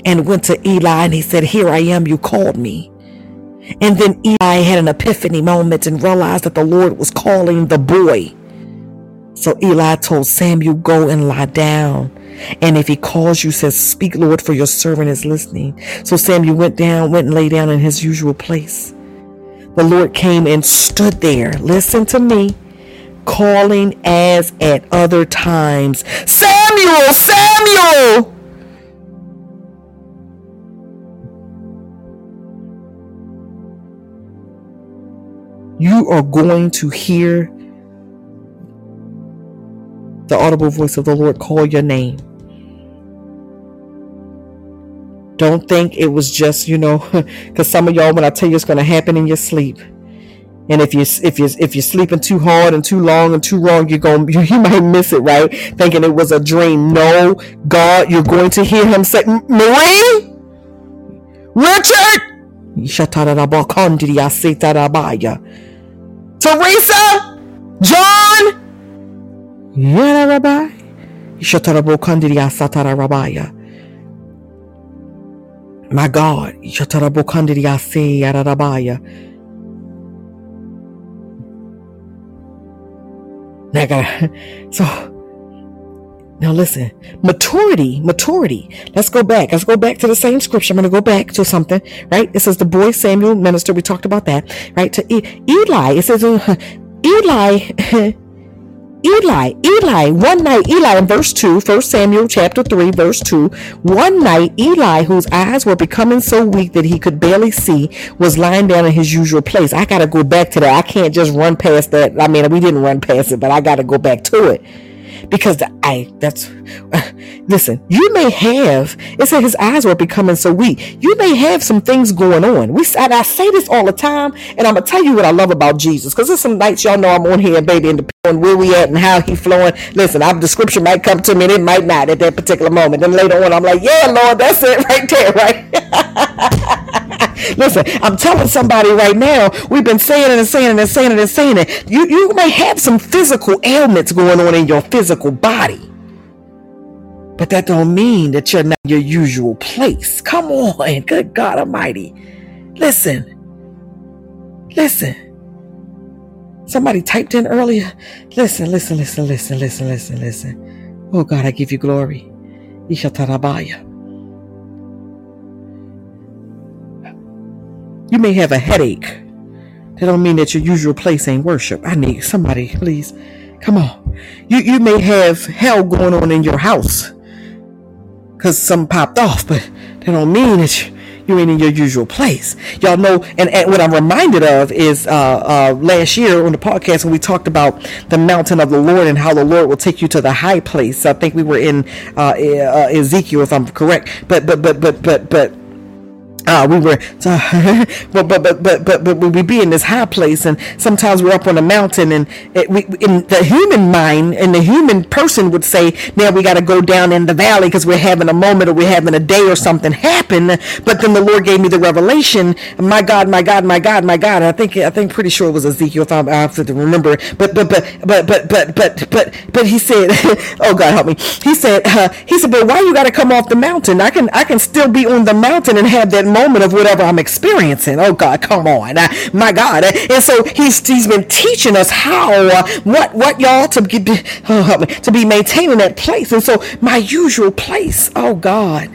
and went to Eli and he said, Here I am, you called me. And then Eli had an epiphany moment and realized that the Lord was calling the boy. So Eli told Samuel, Go and lie down. And if he calls you, says, Speak, Lord, for your servant is listening. So Samuel went down, went and lay down in his usual place. The Lord came and stood there. Listen to me. Calling as at other times, Samuel, Samuel! You are going to hear the audible voice of the Lord call your name. Don't think it was just, you know, because some of y'all, when I tell you it's going to happen in your sleep. And if you if you if you're sleeping too hard and too long and too wrong, you're going you, you might miss it, right? Thinking it was a dream. No, God, you're going to hear Him say, Marie, Richard, Teresa, John, Yada Rabbi. My God. Now, so now listen, maturity, maturity. Let's go back. Let's go back to the same scripture. I'm going to go back to something, right? It says the boy Samuel minister. We talked about that, right? To Eli, it says uh, Eli Eli, Eli, one night, Eli in verse 2, 1 Samuel chapter 3, verse 2, one night, Eli, whose eyes were becoming so weak that he could barely see, was lying down in his usual place. I got to go back to that. I can't just run past that. I mean, we didn't run past it, but I got to go back to it because the, I that's listen. You may have it said his eyes were becoming so weak. You may have some things going on. We and I say this all the time, and I'm gonna tell you what I love about Jesus because there's some nights y'all know I'm on here, baby, and depending where we at and how he flowing. Listen, I'm the scripture might come to me and it might not at that particular moment. Then later on, I'm like, yeah, Lord, that's it right there, right. Listen, I'm telling somebody right now, we've been saying it and saying it and saying it and saying it. You, you may have some physical ailments going on in your physical body. But that don't mean that you're not your usual place. Come on, good God Almighty. Listen. Listen. Somebody typed in earlier. Listen, listen, listen, listen, listen, listen, listen. Oh God, I give you glory. You may have a headache. That don't mean that your usual place ain't worship. I need somebody, please. Come on. You you may have hell going on in your house. Cause something popped off, but that don't mean that you, you ain't in your usual place. Y'all know, and, and what I'm reminded of is uh, uh, last year on the podcast when we talked about the mountain of the Lord and how the Lord will take you to the high place. I think we were in uh, uh Ezekiel, if I'm correct. But but but but but but uh, we were, uh, but, but, but, but, but, but we be in this high place, and sometimes we're up on a mountain, and it, we, in the human mind, and the human person would say, now we got to go down in the valley because we're having a moment or we're having a day or something happen. But then the Lord gave me the revelation, my God, my God, my God, my God. I think, I think pretty sure it was Ezekiel. if I have to remember, but, but, but, but, but, but, but, but, but he said, oh God, help me. He said, uh, he said, but why you got to come off the mountain? I can, I can still be on the mountain and have that moment of whatever I'm experiencing. Oh God, come on, uh, my God! And so he's he's been teaching us how uh, what what y'all to be oh, to be maintaining that place. And so my usual place. Oh God,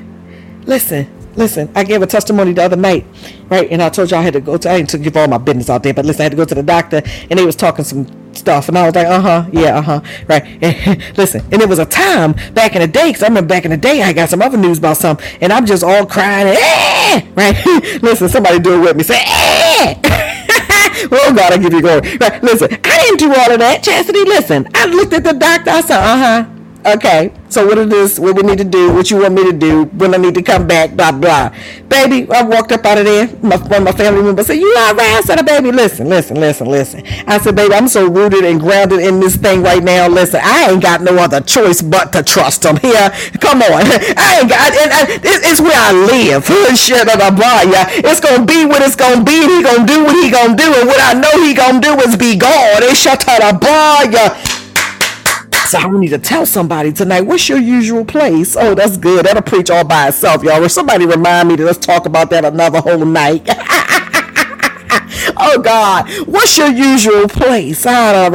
listen. Listen, I gave a testimony the other night, right? And I told you I had to go to, I didn't give all my business out there, but listen, I had to go to the doctor and they was talking some stuff. And I was like, uh huh, yeah, uh huh, right. And, listen, and it was a time back in the day, because I remember back in the day, I got some other news about something, and I'm just all crying, eh, right? listen, somebody do it with me, say, eh. oh God, I give you glory. Right, listen, I didn't do all of that, Chastity. Listen, I looked at the doctor. I said, uh huh. Okay, so what it is, what we need to do, what you want me to do, when I need to come back, blah blah. Baby, I walked up out of there. My, one of my family members said, "You all right?" I said, "Baby, listen, listen, listen, listen." I said, "Baby, I'm so rooted and grounded in this thing right now. Listen, I ain't got no other choice but to trust him. Here, come on, I ain't got. And it's where I live. Shit, blah blah. Yeah, it's gonna be what it's gonna be. He gonna do what he gonna do, and what I know he gonna do is be God. It's shut up, boy. Yeah. So I need to tell somebody tonight, what's your usual place? Oh, that's good. That'll preach all by itself, y'all. Or somebody remind me to let's talk about that another whole night. oh God, what's your usual place? Ah,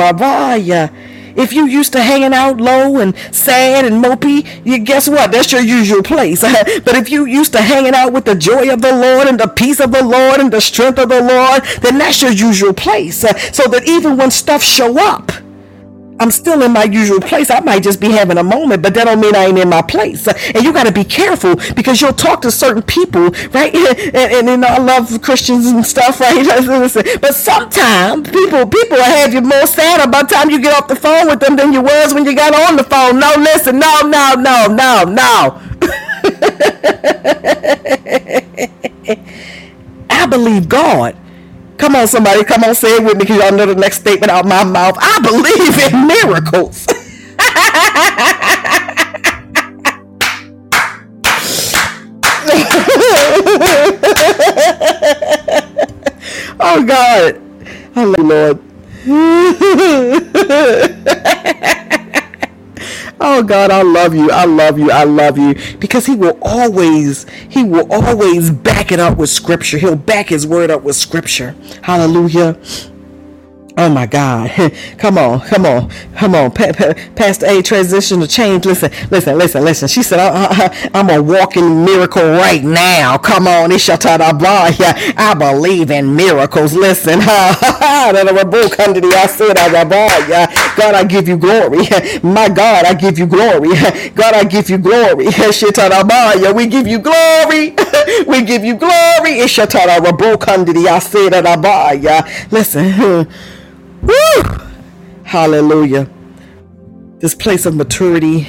if you used to hanging out low and sad and mopey, you guess what? That's your usual place. but if you used to hanging out with the joy of the Lord and the peace of the Lord and the strength of the Lord, then that's your usual place. so that even when stuff show up, I'm still in my usual place. I might just be having a moment, but that don't mean I ain't in my place. And you got to be careful because you'll talk to certain people, right? And, and, and I love Christians and stuff, right? but sometimes people people have you more sad by the time you get off the phone with them than you was when you got on the phone. No, listen, no, no, no, no, no. I believe God Come on, somebody. Come on, say it with me because y'all know the next statement out my mouth. I believe in miracles. oh, God. I Lord. Oh God, I love you. I love you. I love you. Because he will always, he will always back it up with scripture. He'll back his word up with scripture. Hallelujah. Oh my God. come on, come on, come on. Pa- pa- Pastor A, transition to change. Listen, listen, listen, listen. She said, uh, uh, uh, I, am a walking miracle right now. Come on. I believe in miracles. Listen. God, I give you glory. My God, I give you glory. God, I give you glory. We give you glory. We give you glory. Listen. Woo! Hallelujah. This place of maturity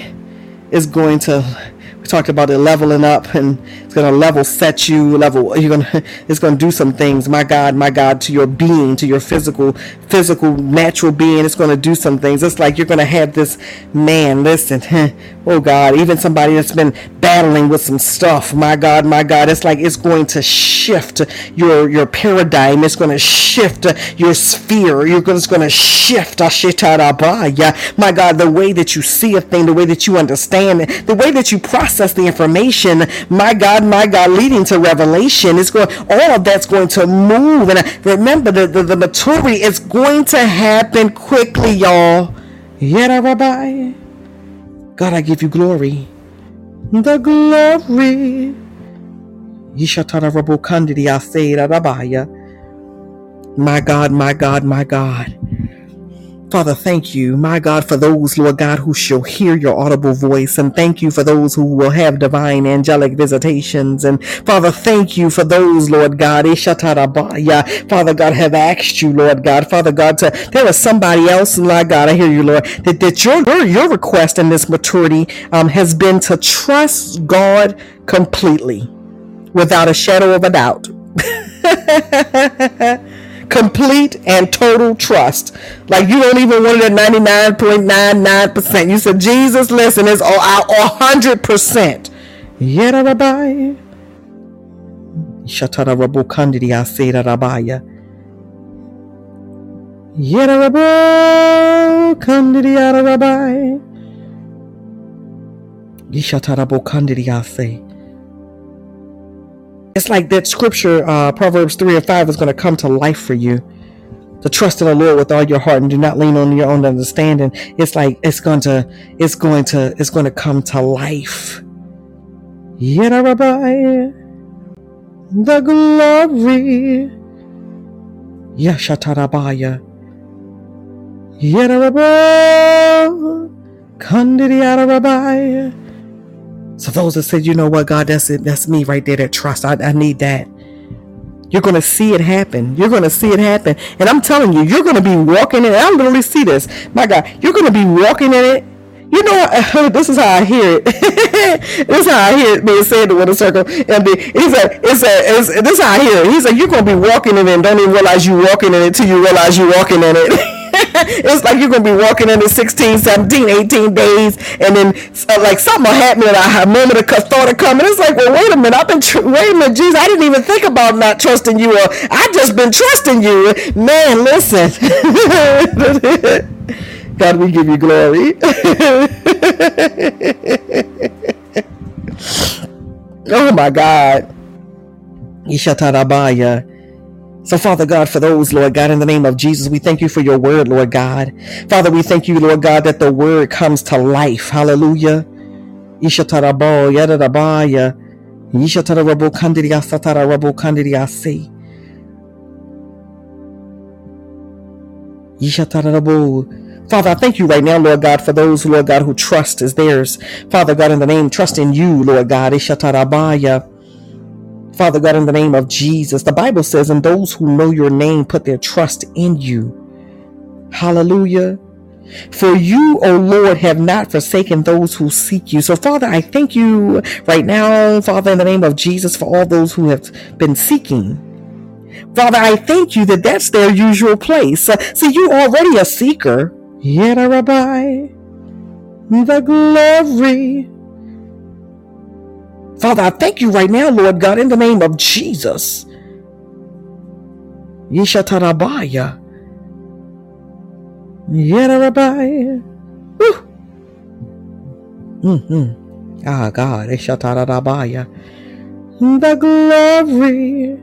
is going to talked about it leveling up and it's going to level set you level you're going to it's going to do some things. My god my god to your being to your physical physical natural being it's going to do some things. It's like you're going to have this man listen oh god even somebody that's been battling with some stuff. My god my god it's like it's going to shift your your paradigm. It's going to shift your sphere. You're it's going to shift my god the way that you see a thing the way that you understand it the way that you process process the information, my God, my God, leading to revelation. It's going, all of that's going to move. And uh, remember, the, the, the maturity is going to happen quickly, y'all. Yet, Rabbi, God, I give you glory. The glory. My God, my God, my God. Father, thank you, my God, for those, Lord God, who shall hear your audible voice. And thank you for those who will have divine angelic visitations. And Father, thank you for those, Lord God, Ishatarabaya. Father God, have asked you, Lord God, Father God, to, there is somebody else, Lord God, I hear you, Lord, that, that your, your request in this maturity um, has been to trust God completely without a shadow of a doubt. complete and total trust. Like you don't even want it at 99.99%. You said, Jesus, listen, it's all out 100%. Yet, Rabbi. Shatara Rabu Kandidi Asera Rabaya. Yet, Rabu Kandidi Rabbi. Yishatara Bokandidi Ase. It's like that scripture, uh, Proverbs 3 and 5, is going to come to life for you. To trust in the Lord with all your heart and do not lean on your own understanding. It's like it's going to, it's going to, it's going to come to life. Yerabai, the glory. Yashatarabaya. Yerababa, Kandidi so those that said, you know what, God, that's it, that's me right there, that trust. I, I need that. You're going to see it happen. You're going to see it happen. And I'm telling you, you're going to be walking in it. I literally see this. My God, you're going to be walking in it. You know, what? this is how I hear it. this is how I hear it being said to Winner Circle. And the, he said, it's a, it's, this is how I hear it. He said, you're going to be walking in it and don't even realize you're walking in it till you realize you're walking in it. it's like you're gonna be walking in it 16 17 18 days and then uh, like something will happen and a moment of thought of coming it's like well wait a minute i've been tr- wait a minute jesus i didn't even think about not trusting you or i just been trusting you man listen god we give you glory oh my god Ishatarabaya. So, Father God, for those, Lord God, in the name of Jesus, we thank you for your word, Lord God. Father, we thank you, Lord God, that the word comes to life. Hallelujah. Ishatarabo, yadadabaya. Ishatarabo kandiria satarabo kandiria se. Ishatarabo. Father, I thank you right now, Lord God, for those, Lord God, who trust is theirs. Father God, in the name, trust in you, Lord God. Ishatarabaya. Father God, in the name of Jesus, the Bible says, and those who know your name put their trust in you. Hallelujah. For you, O Lord, have not forsaken those who seek you. So, Father, I thank you right now, Father, in the name of Jesus, for all those who have been seeking. Father, I thank you that that's their usual place. See, you already a seeker. Yet, Rabbi, the glory Father, I thank you right now, Lord God, in the name of Jesus. Yishatarabaya. Yerabaya. Mm-hmm. Ah, God. Ishatarabaya. The glory.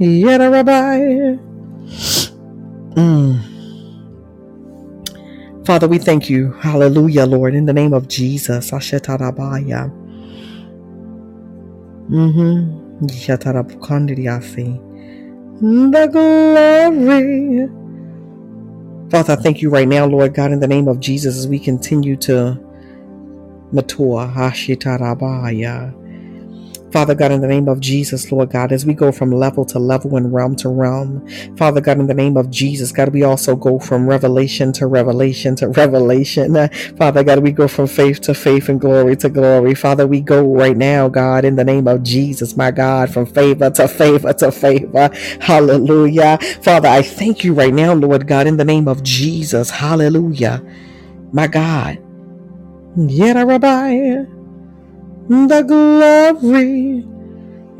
Yerabaya. Mm. Father, we thank you. Hallelujah, Lord, in the name of Jesus. Ashetarabaya. Mm-hmm. The glory. Father, I thank you right now, Lord God, in the name of Jesus, as we continue to mature. Hashitarabaya. Father God, in the name of Jesus, Lord God, as we go from level to level and realm to realm, Father God, in the name of Jesus, God, we also go from revelation to revelation to revelation. Father God, we go from faith to faith and glory to glory. Father, we go right now, God, in the name of Jesus, my God, from favor to favor to favor. Hallelujah. Father, I thank you right now, Lord God, in the name of Jesus. Hallelujah. My God. Yeah, Rabbi the glory.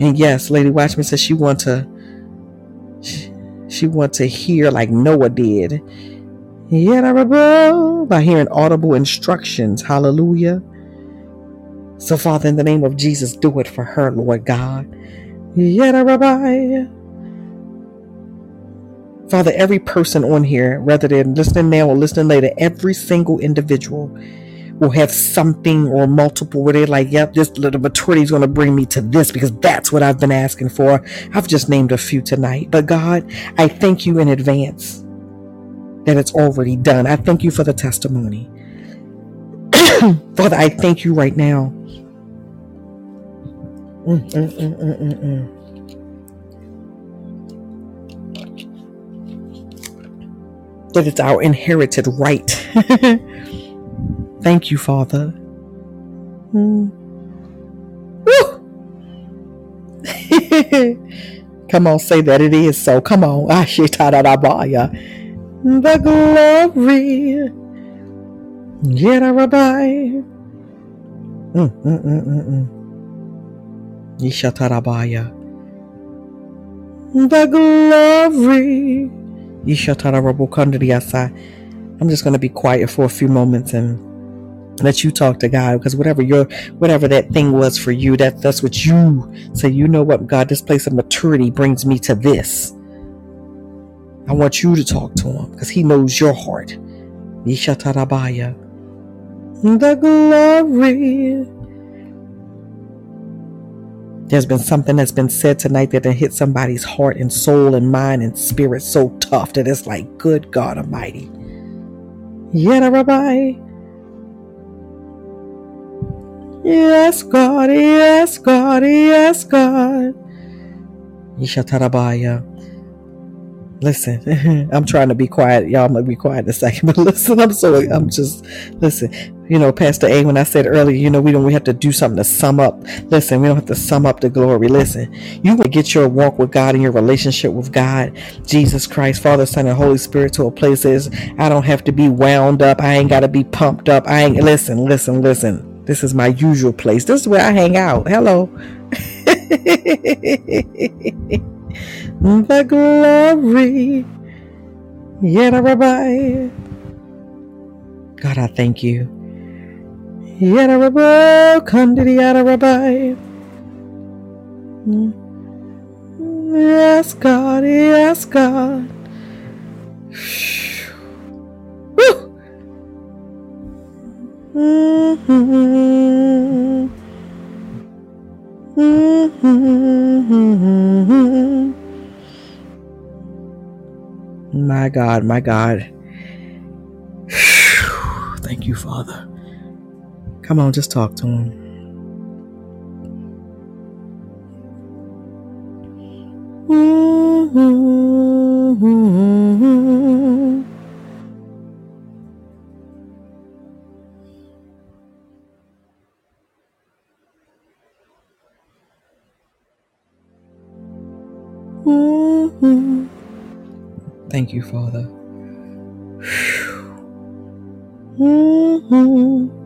And yes, Lady Watchman says she want to she, she want to hear like Noah did. By hearing audible instructions. Hallelujah. So, Father, in the name of Jesus, do it for her, Lord God. Father, every person on here, whether they're listening now or listening later, every single individual will have something or multiple where they're like, yep, this little maturity is going to bring me to this because that's what I've been asking for. I've just named a few tonight. But God, I thank you in advance that it's already done. I thank you for the testimony. Father, I thank you right now. Mm, mm, mm, that it's our inherited right Thank you, Father. Mm. Come on, say that it is so. Come on. Ashitadabaya. The glory. Yerabai. Mm, mm, mm, mm, mm. Yishatarabaya. The glory. Yishatarabukandriyasa. I'm just going to be quiet for a few moments and let you talk to God because whatever your whatever that thing was for you, that that's what you say. You know what, God, this place of maturity brings me to this. I want you to talk to him because he knows your heart. Yishatarabaya. The glory. There's been something that's been said tonight that hit somebody's heart and soul and mind and spirit so tough that it's like, good God Almighty. Yeah, Rabbi. Yes, God, yes, God, yes, God. Ishatarabaya. Listen, I'm trying to be quiet. Y'all might be quiet in a second, but listen, I'm so I'm just listen. You know, Pastor A, when I said earlier, you know, we don't we have to do something to sum up. Listen, we don't have to sum up the glory. Listen, you will get your walk with God and your relationship with God, Jesus Christ, Father, Son, and Holy Spirit to a place is I don't have to be wound up. I ain't gotta be pumped up. I ain't listen, listen, listen. This is my usual place. This is where I hang out. Hello. the glory. Yet Rabbi. God, I thank you. Yet Rabbi, Kandidi Rabbi. Yes, God, yes, God. Mm-hmm. Mm-hmm. My God, my God. Thank you, Father. Come on, just talk to him. Mm-hmm. Thank you, Father. Mm-hmm.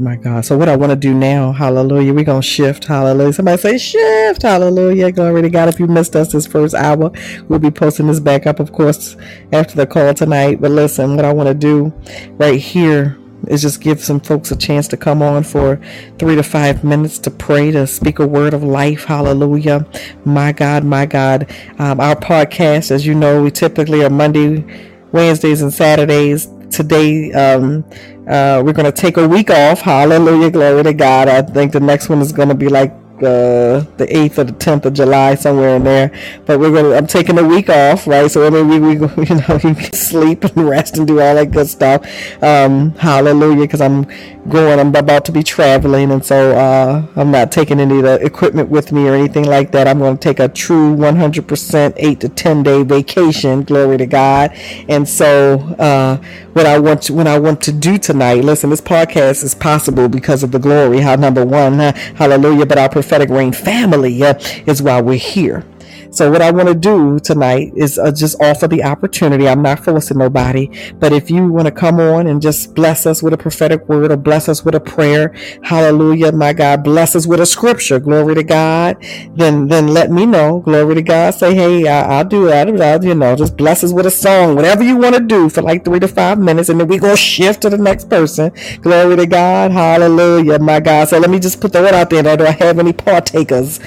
My God. So what I want to do now, hallelujah, we're going to shift, hallelujah. Somebody say shift, hallelujah. Glory to God. If you missed us this first hour, we'll be posting this back up, of course, after the call tonight. But listen, what I want to do right here is just give some folks a chance to come on for three to five minutes to pray, to speak a word of life. Hallelujah. My God, my God. Um, our podcast, as you know, we typically are Monday, Wednesdays, and Saturdays. Today, um, uh, we're going to take a week off. Hallelujah. Glory to God. I think the next one is going to be like uh, the 8th or the 10th of July, somewhere in there. But we're gonna, I'm taking a week off, right? So I mean, we, we, you know, you can sleep and rest and do all that good stuff. Um, hallelujah, because I'm going, I'm about to be traveling, and so uh, I'm not taking any of the equipment with me or anything like that. I'm going to take a true 100% 8 to 10 day vacation. Glory to God. And so, uh, what I want to, when I want to do tonight, listen, this podcast is possible because of the glory. How number one, hallelujah, but our prophetic rain family uh, is why we're here. So what I want to do tonight is uh, just offer the opportunity. I'm not forcing nobody, but if you want to come on and just bless us with a prophetic word or bless us with a prayer, hallelujah, my God, bless us with a scripture, glory to God, then then let me know, glory to God. Say, hey, I, will do that, I'll, you know, just bless us with a song, whatever you want to do for like three to five minutes, and then we go shift to the next person. Glory to God, hallelujah, my God. So let me just put the word out there. Do I have any partakers?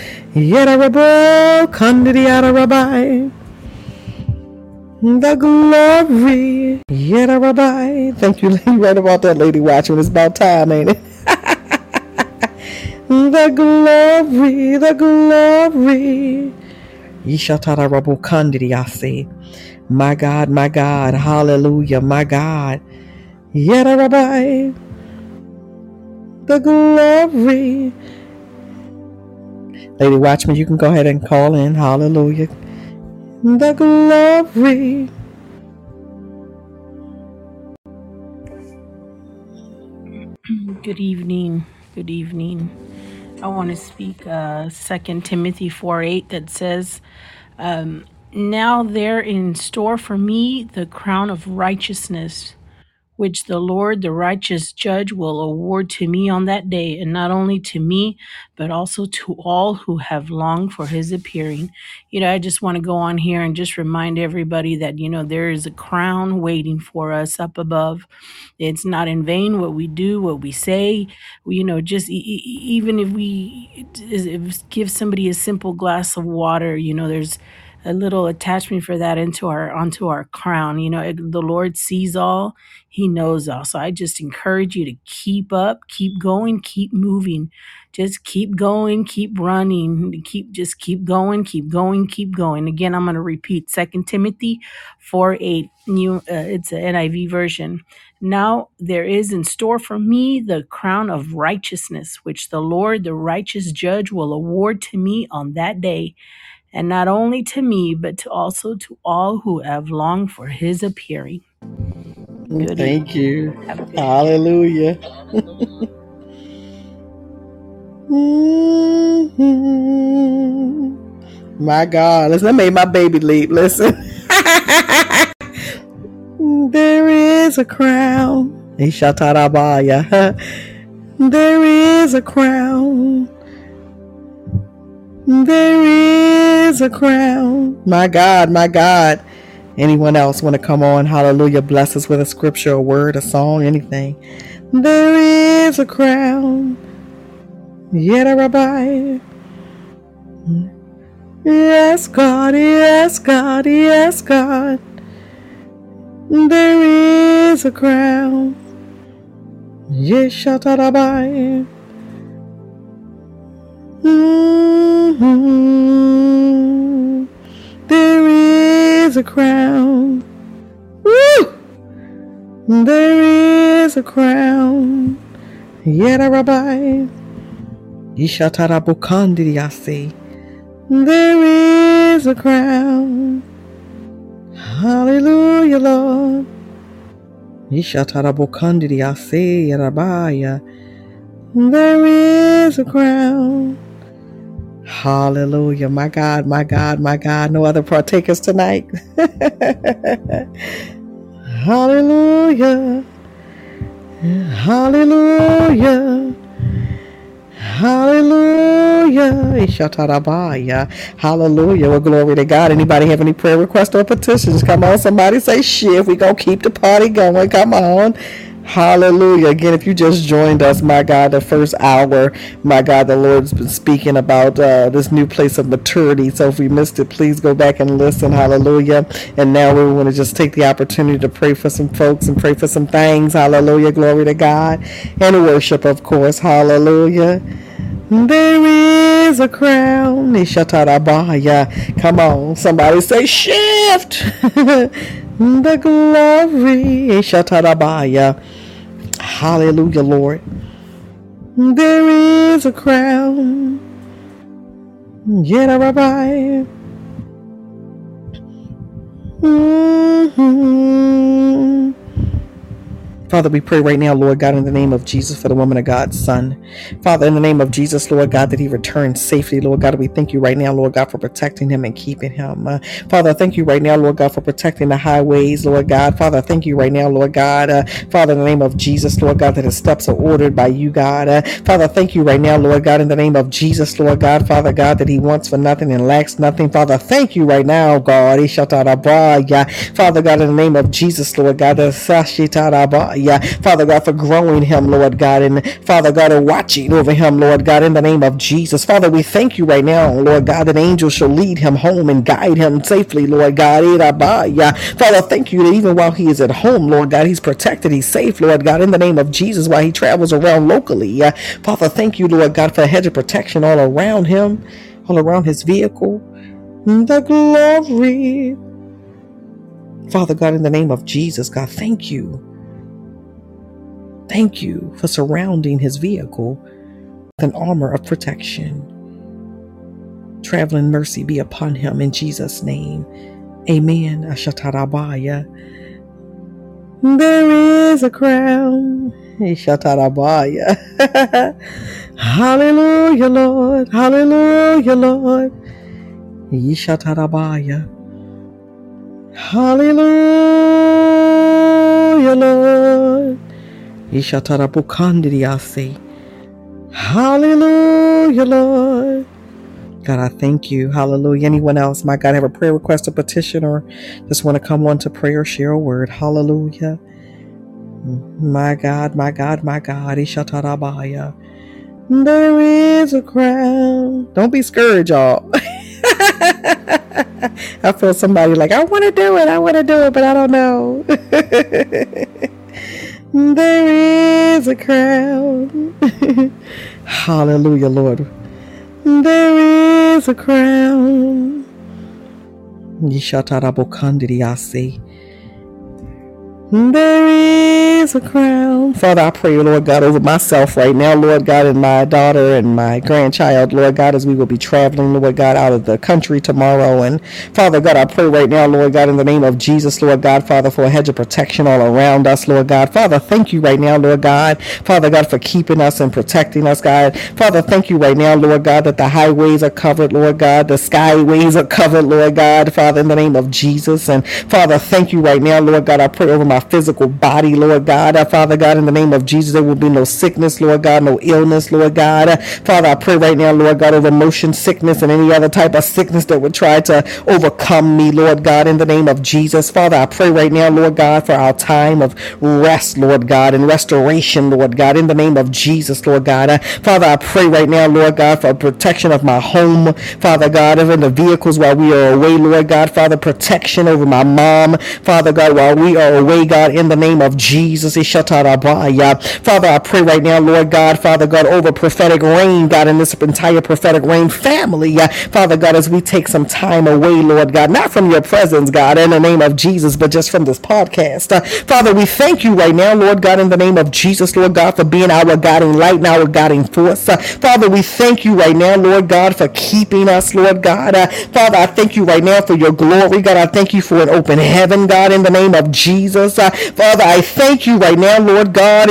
Rabbi. The glory. Rabbi. Thank you, lady. Right about that, Lady Watchman. It's about time, ain't it? the glory, the glory. Yishatara Rabu Kandidiyasi. My God, my God. Hallelujah, my God. Yada Rabbi. The glory. Lady Watchman, you can go ahead and call in. Hallelujah. The glory. Good evening. Good evening. I want to speak uh, 2 Timothy 4 8 that says, um, Now there in store for me the crown of righteousness which the Lord, the righteous judge, will award to me on that day, and not only to me, but also to all who have longed for his appearing. You know, I just want to go on here and just remind everybody that, you know, there is a crown waiting for us up above. It's not in vain what we do, what we say. You know, just e- even if we give somebody a simple glass of water, you know, there's a little attachment for that into our onto our crown. You know, the Lord sees all, He knows all. So I just encourage you to keep up, keep going, keep moving. Just keep going, keep running, keep just keep going, keep going, keep going. Again, I'm going to repeat Second Timothy 4 8. New, uh, it's an NIV version. Now there is in store for me the crown of righteousness, which the Lord, the righteous judge, will award to me on that day and not only to me, but to also to all who have longed for his appearing. Good Thank evening. you. Have a good Hallelujah. Mhm. My God, listen, that made my baby leap. Listen, there is a crown. Ishatarabaya. There is a crown. There is a crown. My God, my God. Anyone else want to come on? Hallelujah. Bless us with a scripture, a word, a song, anything. There is a crown. Yet a rabbi. Yes, God, yes, God, yes, God. There is a crown. Yes, Shatarabai. Mhm. There is a crown. Woo! There is a crown. Yet a rabbi. Ishatarabukandiriasi. There is a crown. Hallelujah, Lord. Ishatarabukandiriasi yarabaya. There is a crown. Hallelujah. My God, my God, my God. No other partakers tonight. Hallelujah. Hallelujah. Hallelujah. Hallelujah. Well, glory to God. Anybody have any prayer requests or petitions? Come on, somebody say shift. we to keep the party going. Come on. Hallelujah. Again, if you just joined us, my God, the first hour, my God, the Lord's been speaking about uh, this new place of maturity. So if we missed it, please go back and listen. Hallelujah. And now we want to just take the opportunity to pray for some folks and pray for some things. Hallelujah. Glory to God. And worship, of course. Hallelujah. There is a crown. Come on, somebody say shift. the glory. Nishatarabaya. Hallelujah, Lord. There is a crown. Yet a rabbi. Mhm. Father, we pray right now, Lord God, in the name of Jesus for the woman of God's son. Father, in the name of Jesus, Lord God, that he returns safely. Lord God, we thank you right now, Lord God, for protecting him and keeping him. Uh, Father, thank you right now, Lord God, for protecting the highways, Lord God. Father, thank you right now, Lord God. Uh, Father, in the name of Jesus, Lord God, that his steps are ordered by you, God. Uh, Father, thank you right now, Lord God, in the name of Jesus, Lord God, Father God, that he wants for nothing and lacks nothing. Father, thank you right now, God. Father God, in the name of Jesus, Lord God, that Sashitarabaya. Father God, for growing him, Lord God, and Father God, and watching over him, Lord God, in the name of Jesus. Father, we thank you right now, Lord God, that angels shall lead him home and guide him safely, Lord God. Irabaya. Father, thank you that even while he is at home, Lord God, he's protected, he's safe, Lord God, in the name of Jesus, while he travels around locally. Father, thank you, Lord God, for a hedge of protection all around him, all around his vehicle. Mm, the glory. Father God, in the name of Jesus, God, thank you. Thank you for surrounding his vehicle with an armor of protection. Traveling mercy be upon him in Jesus' name. Amen. Ashatarabaya. There is a crown. Ashatarabaya. Hallelujah, Lord. Hallelujah, Lord. Yishatarabaya. Hallelujah, Lord. Hallelujah, Lord. God, I thank you. Hallelujah. Anyone else, my God, have a prayer request, a petition, or just want to come on to pray or share a word. Hallelujah. My God, my God, my God. Ishatarabaya. There is a crown. Don't be scared, y'all. I feel somebody like, I want to do it. I want to do it, but I don't know. there is a crown. Hallelujah, Lord. There is a crown. Yishatarabokandiriase. There is a crown. Father, I pray, Lord God, over myself right now, Lord God, and my daughter and my grandchild, Lord God, as we will be traveling, Lord God, out of the country tomorrow. And Father God, I pray right now, Lord God, in the name of Jesus, Lord God, Father, for a hedge of protection all around us, Lord God. Father, thank you right now, Lord God, Father God, for keeping us and protecting us, God. Father, thank you right now, Lord God, that the highways are covered, Lord God, the skyways are covered, Lord God, Father, in the name of Jesus. And Father, thank you right now, Lord God. I pray over my physical body, Lord God. Uh, Father God, in the name of Jesus, there will be no sickness, Lord God, no illness, Lord God. Uh, Father, I pray right now, Lord God, over motion sickness and any other type of sickness that would try to overcome me, Lord God, in the name of Jesus. Father, I pray right now, Lord God, for our time of rest, Lord God, and restoration, Lord God, in the name of Jesus, Lord God. Uh, Father, I pray right now, Lord God, for protection of my home, Father God, over the vehicles while we are away, Lord God. Father, protection over my mom, Father God, while we are away, God, in the name of Jesus. Father, I pray right now, Lord God, Father God, over prophetic rain, God, in this entire prophetic rain family, Father God, as we take some time away, Lord God, not from your presence, God, in the name of Jesus, but just from this podcast. Uh, Father, we thank you right now, Lord God, in the name of Jesus, Lord God, for being our guiding light and our guiding force. Uh, Father, we thank you right now, Lord God, for keeping us, Lord God. Uh, Father, I thank you right now for your glory, God. I thank you for an open heaven, God, in the name of Jesus. Uh, Father, I thank you right now, Lord God.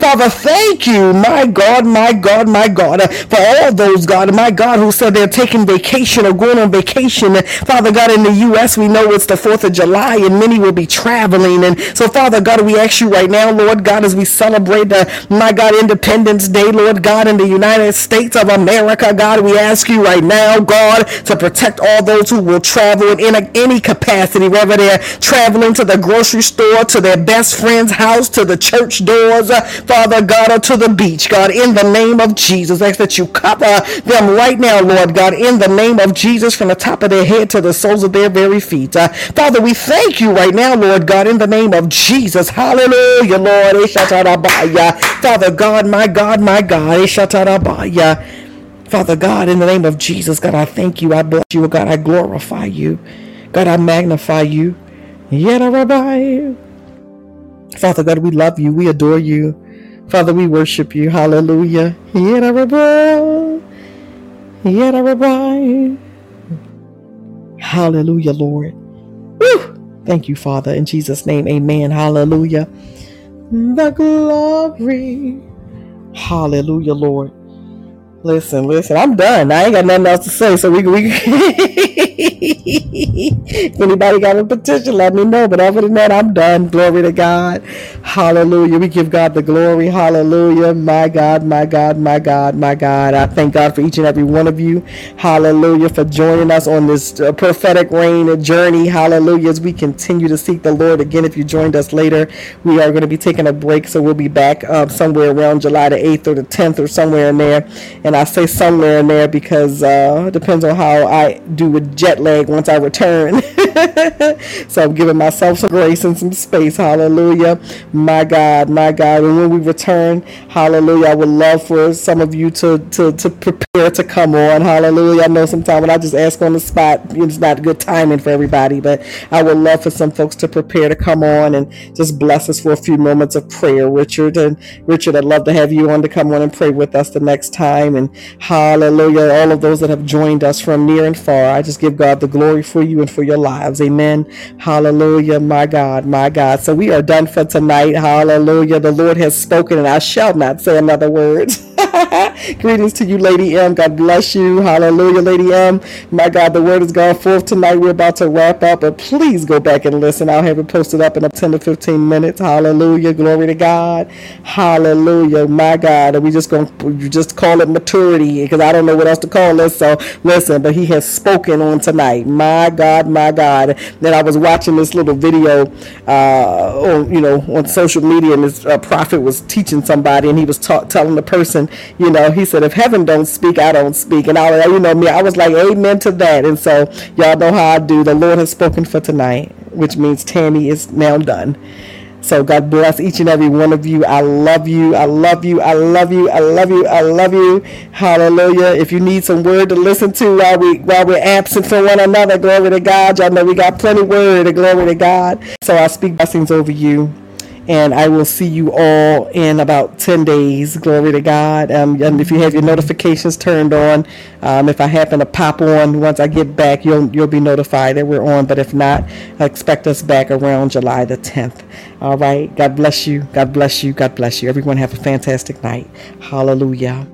Father, thank you, my God, my God, my God, uh, for all those, God, my God, who said they're taking vacation or going on vacation. Father God, in the U.S., we know it's the 4th of July and many will be traveling. And so, Father God, we ask you right now, Lord God, as we celebrate the, my God, Independence Day, Lord God, in the United States of America, God, we ask you right now, God, to protect all those who will travel in any capacity, whether they're traveling to the grocery store, to their best friend's house, to the church doors, uh, Father God, or to the beach, God, in the name of Jesus. I ask that you cover them right now, Lord God, in the name of Jesus, from the top of their head to the soles of their very feet. Uh, Father, we thank you right now, Lord God, in the name of Jesus. Hallelujah, Lord. Father God, my God, my God. Father God, in the name of Jesus, God, I thank you. I bless you. God, I glorify you. God, I magnify you. Yet rabbi. Father God, we love you. We adore you. Father, we worship you. Hallelujah. Yet rabbi. Yet rabbi. Hallelujah, Lord. Woo! Thank you, Father. In Jesus' name, amen. Hallelujah. The glory. Hallelujah, Lord. Listen, listen. I'm done. I ain't got nothing else to say. So we we. if anybody got a petition, let me know. But other than that, I'm done. Glory to God. Hallelujah. We give God the glory. Hallelujah. My God, my God, my God, my God. I thank God for each and every one of you. Hallelujah for joining us on this uh, prophetic rain journey. Hallelujah. As we continue to seek the Lord again. If you joined us later, we are going to be taking a break, so we'll be back uh, somewhere around July the 8th or the 10th or somewhere in there. And and I say somewhere in there because uh, it depends on how I do with jet lag once I return. so I'm giving myself some grace and some space. Hallelujah. My God, my God. And when we return, hallelujah, I would love for some of you to, to, to prepare to come on. Hallelujah. I know sometimes when I just ask on the spot, it's not good timing for everybody, but I would love for some folks to prepare to come on and just bless us for a few moments of prayer. Richard and Richard, I'd love to have you on to come on and pray with us the next time. And hallelujah, all of those that have joined us from near and far. I just give God the glory for you and for your lives. Amen. Hallelujah, my God, my God. So we are done for tonight. Hallelujah. The Lord has spoken, and I shall not say another word. Greetings to you, Lady M. God bless you. Hallelujah, Lady M. My God, the word has gone forth tonight. We're about to wrap up, but please go back and listen. I'll have it posted up in up 10 to 15 minutes. Hallelujah. Glory to God. Hallelujah. My God. And we just going to just call it maturity because I don't know what else to call this. So listen, but he has spoken on tonight. My God, my God. Then I was watching this little video, uh, on, you know, on social media and this uh, prophet was teaching somebody and he was ta- telling the person, you know, he said, if heaven don't speak, I don't speak. And I, you know me, I was like, amen to that. And so y'all know how I do. The Lord has spoken for tonight, which means Tammy is now done. So God bless each and every one of you. I love you. I love you. I love you. I love you. I love you. Hallelujah. If you need some word to listen to while we while we're absent from one another, glory to God. Y'all know we got plenty word. Glory to God. So I speak blessings over you and I will see you all in about 10 days. Glory to God. Um, and if you have your notifications turned on, um, if I happen to pop on once I get back, you'll you'll be notified that we're on. But if not, expect us back around July the 10th. All right. God bless you. God bless you. God bless you. Everyone have a fantastic night. Hallelujah.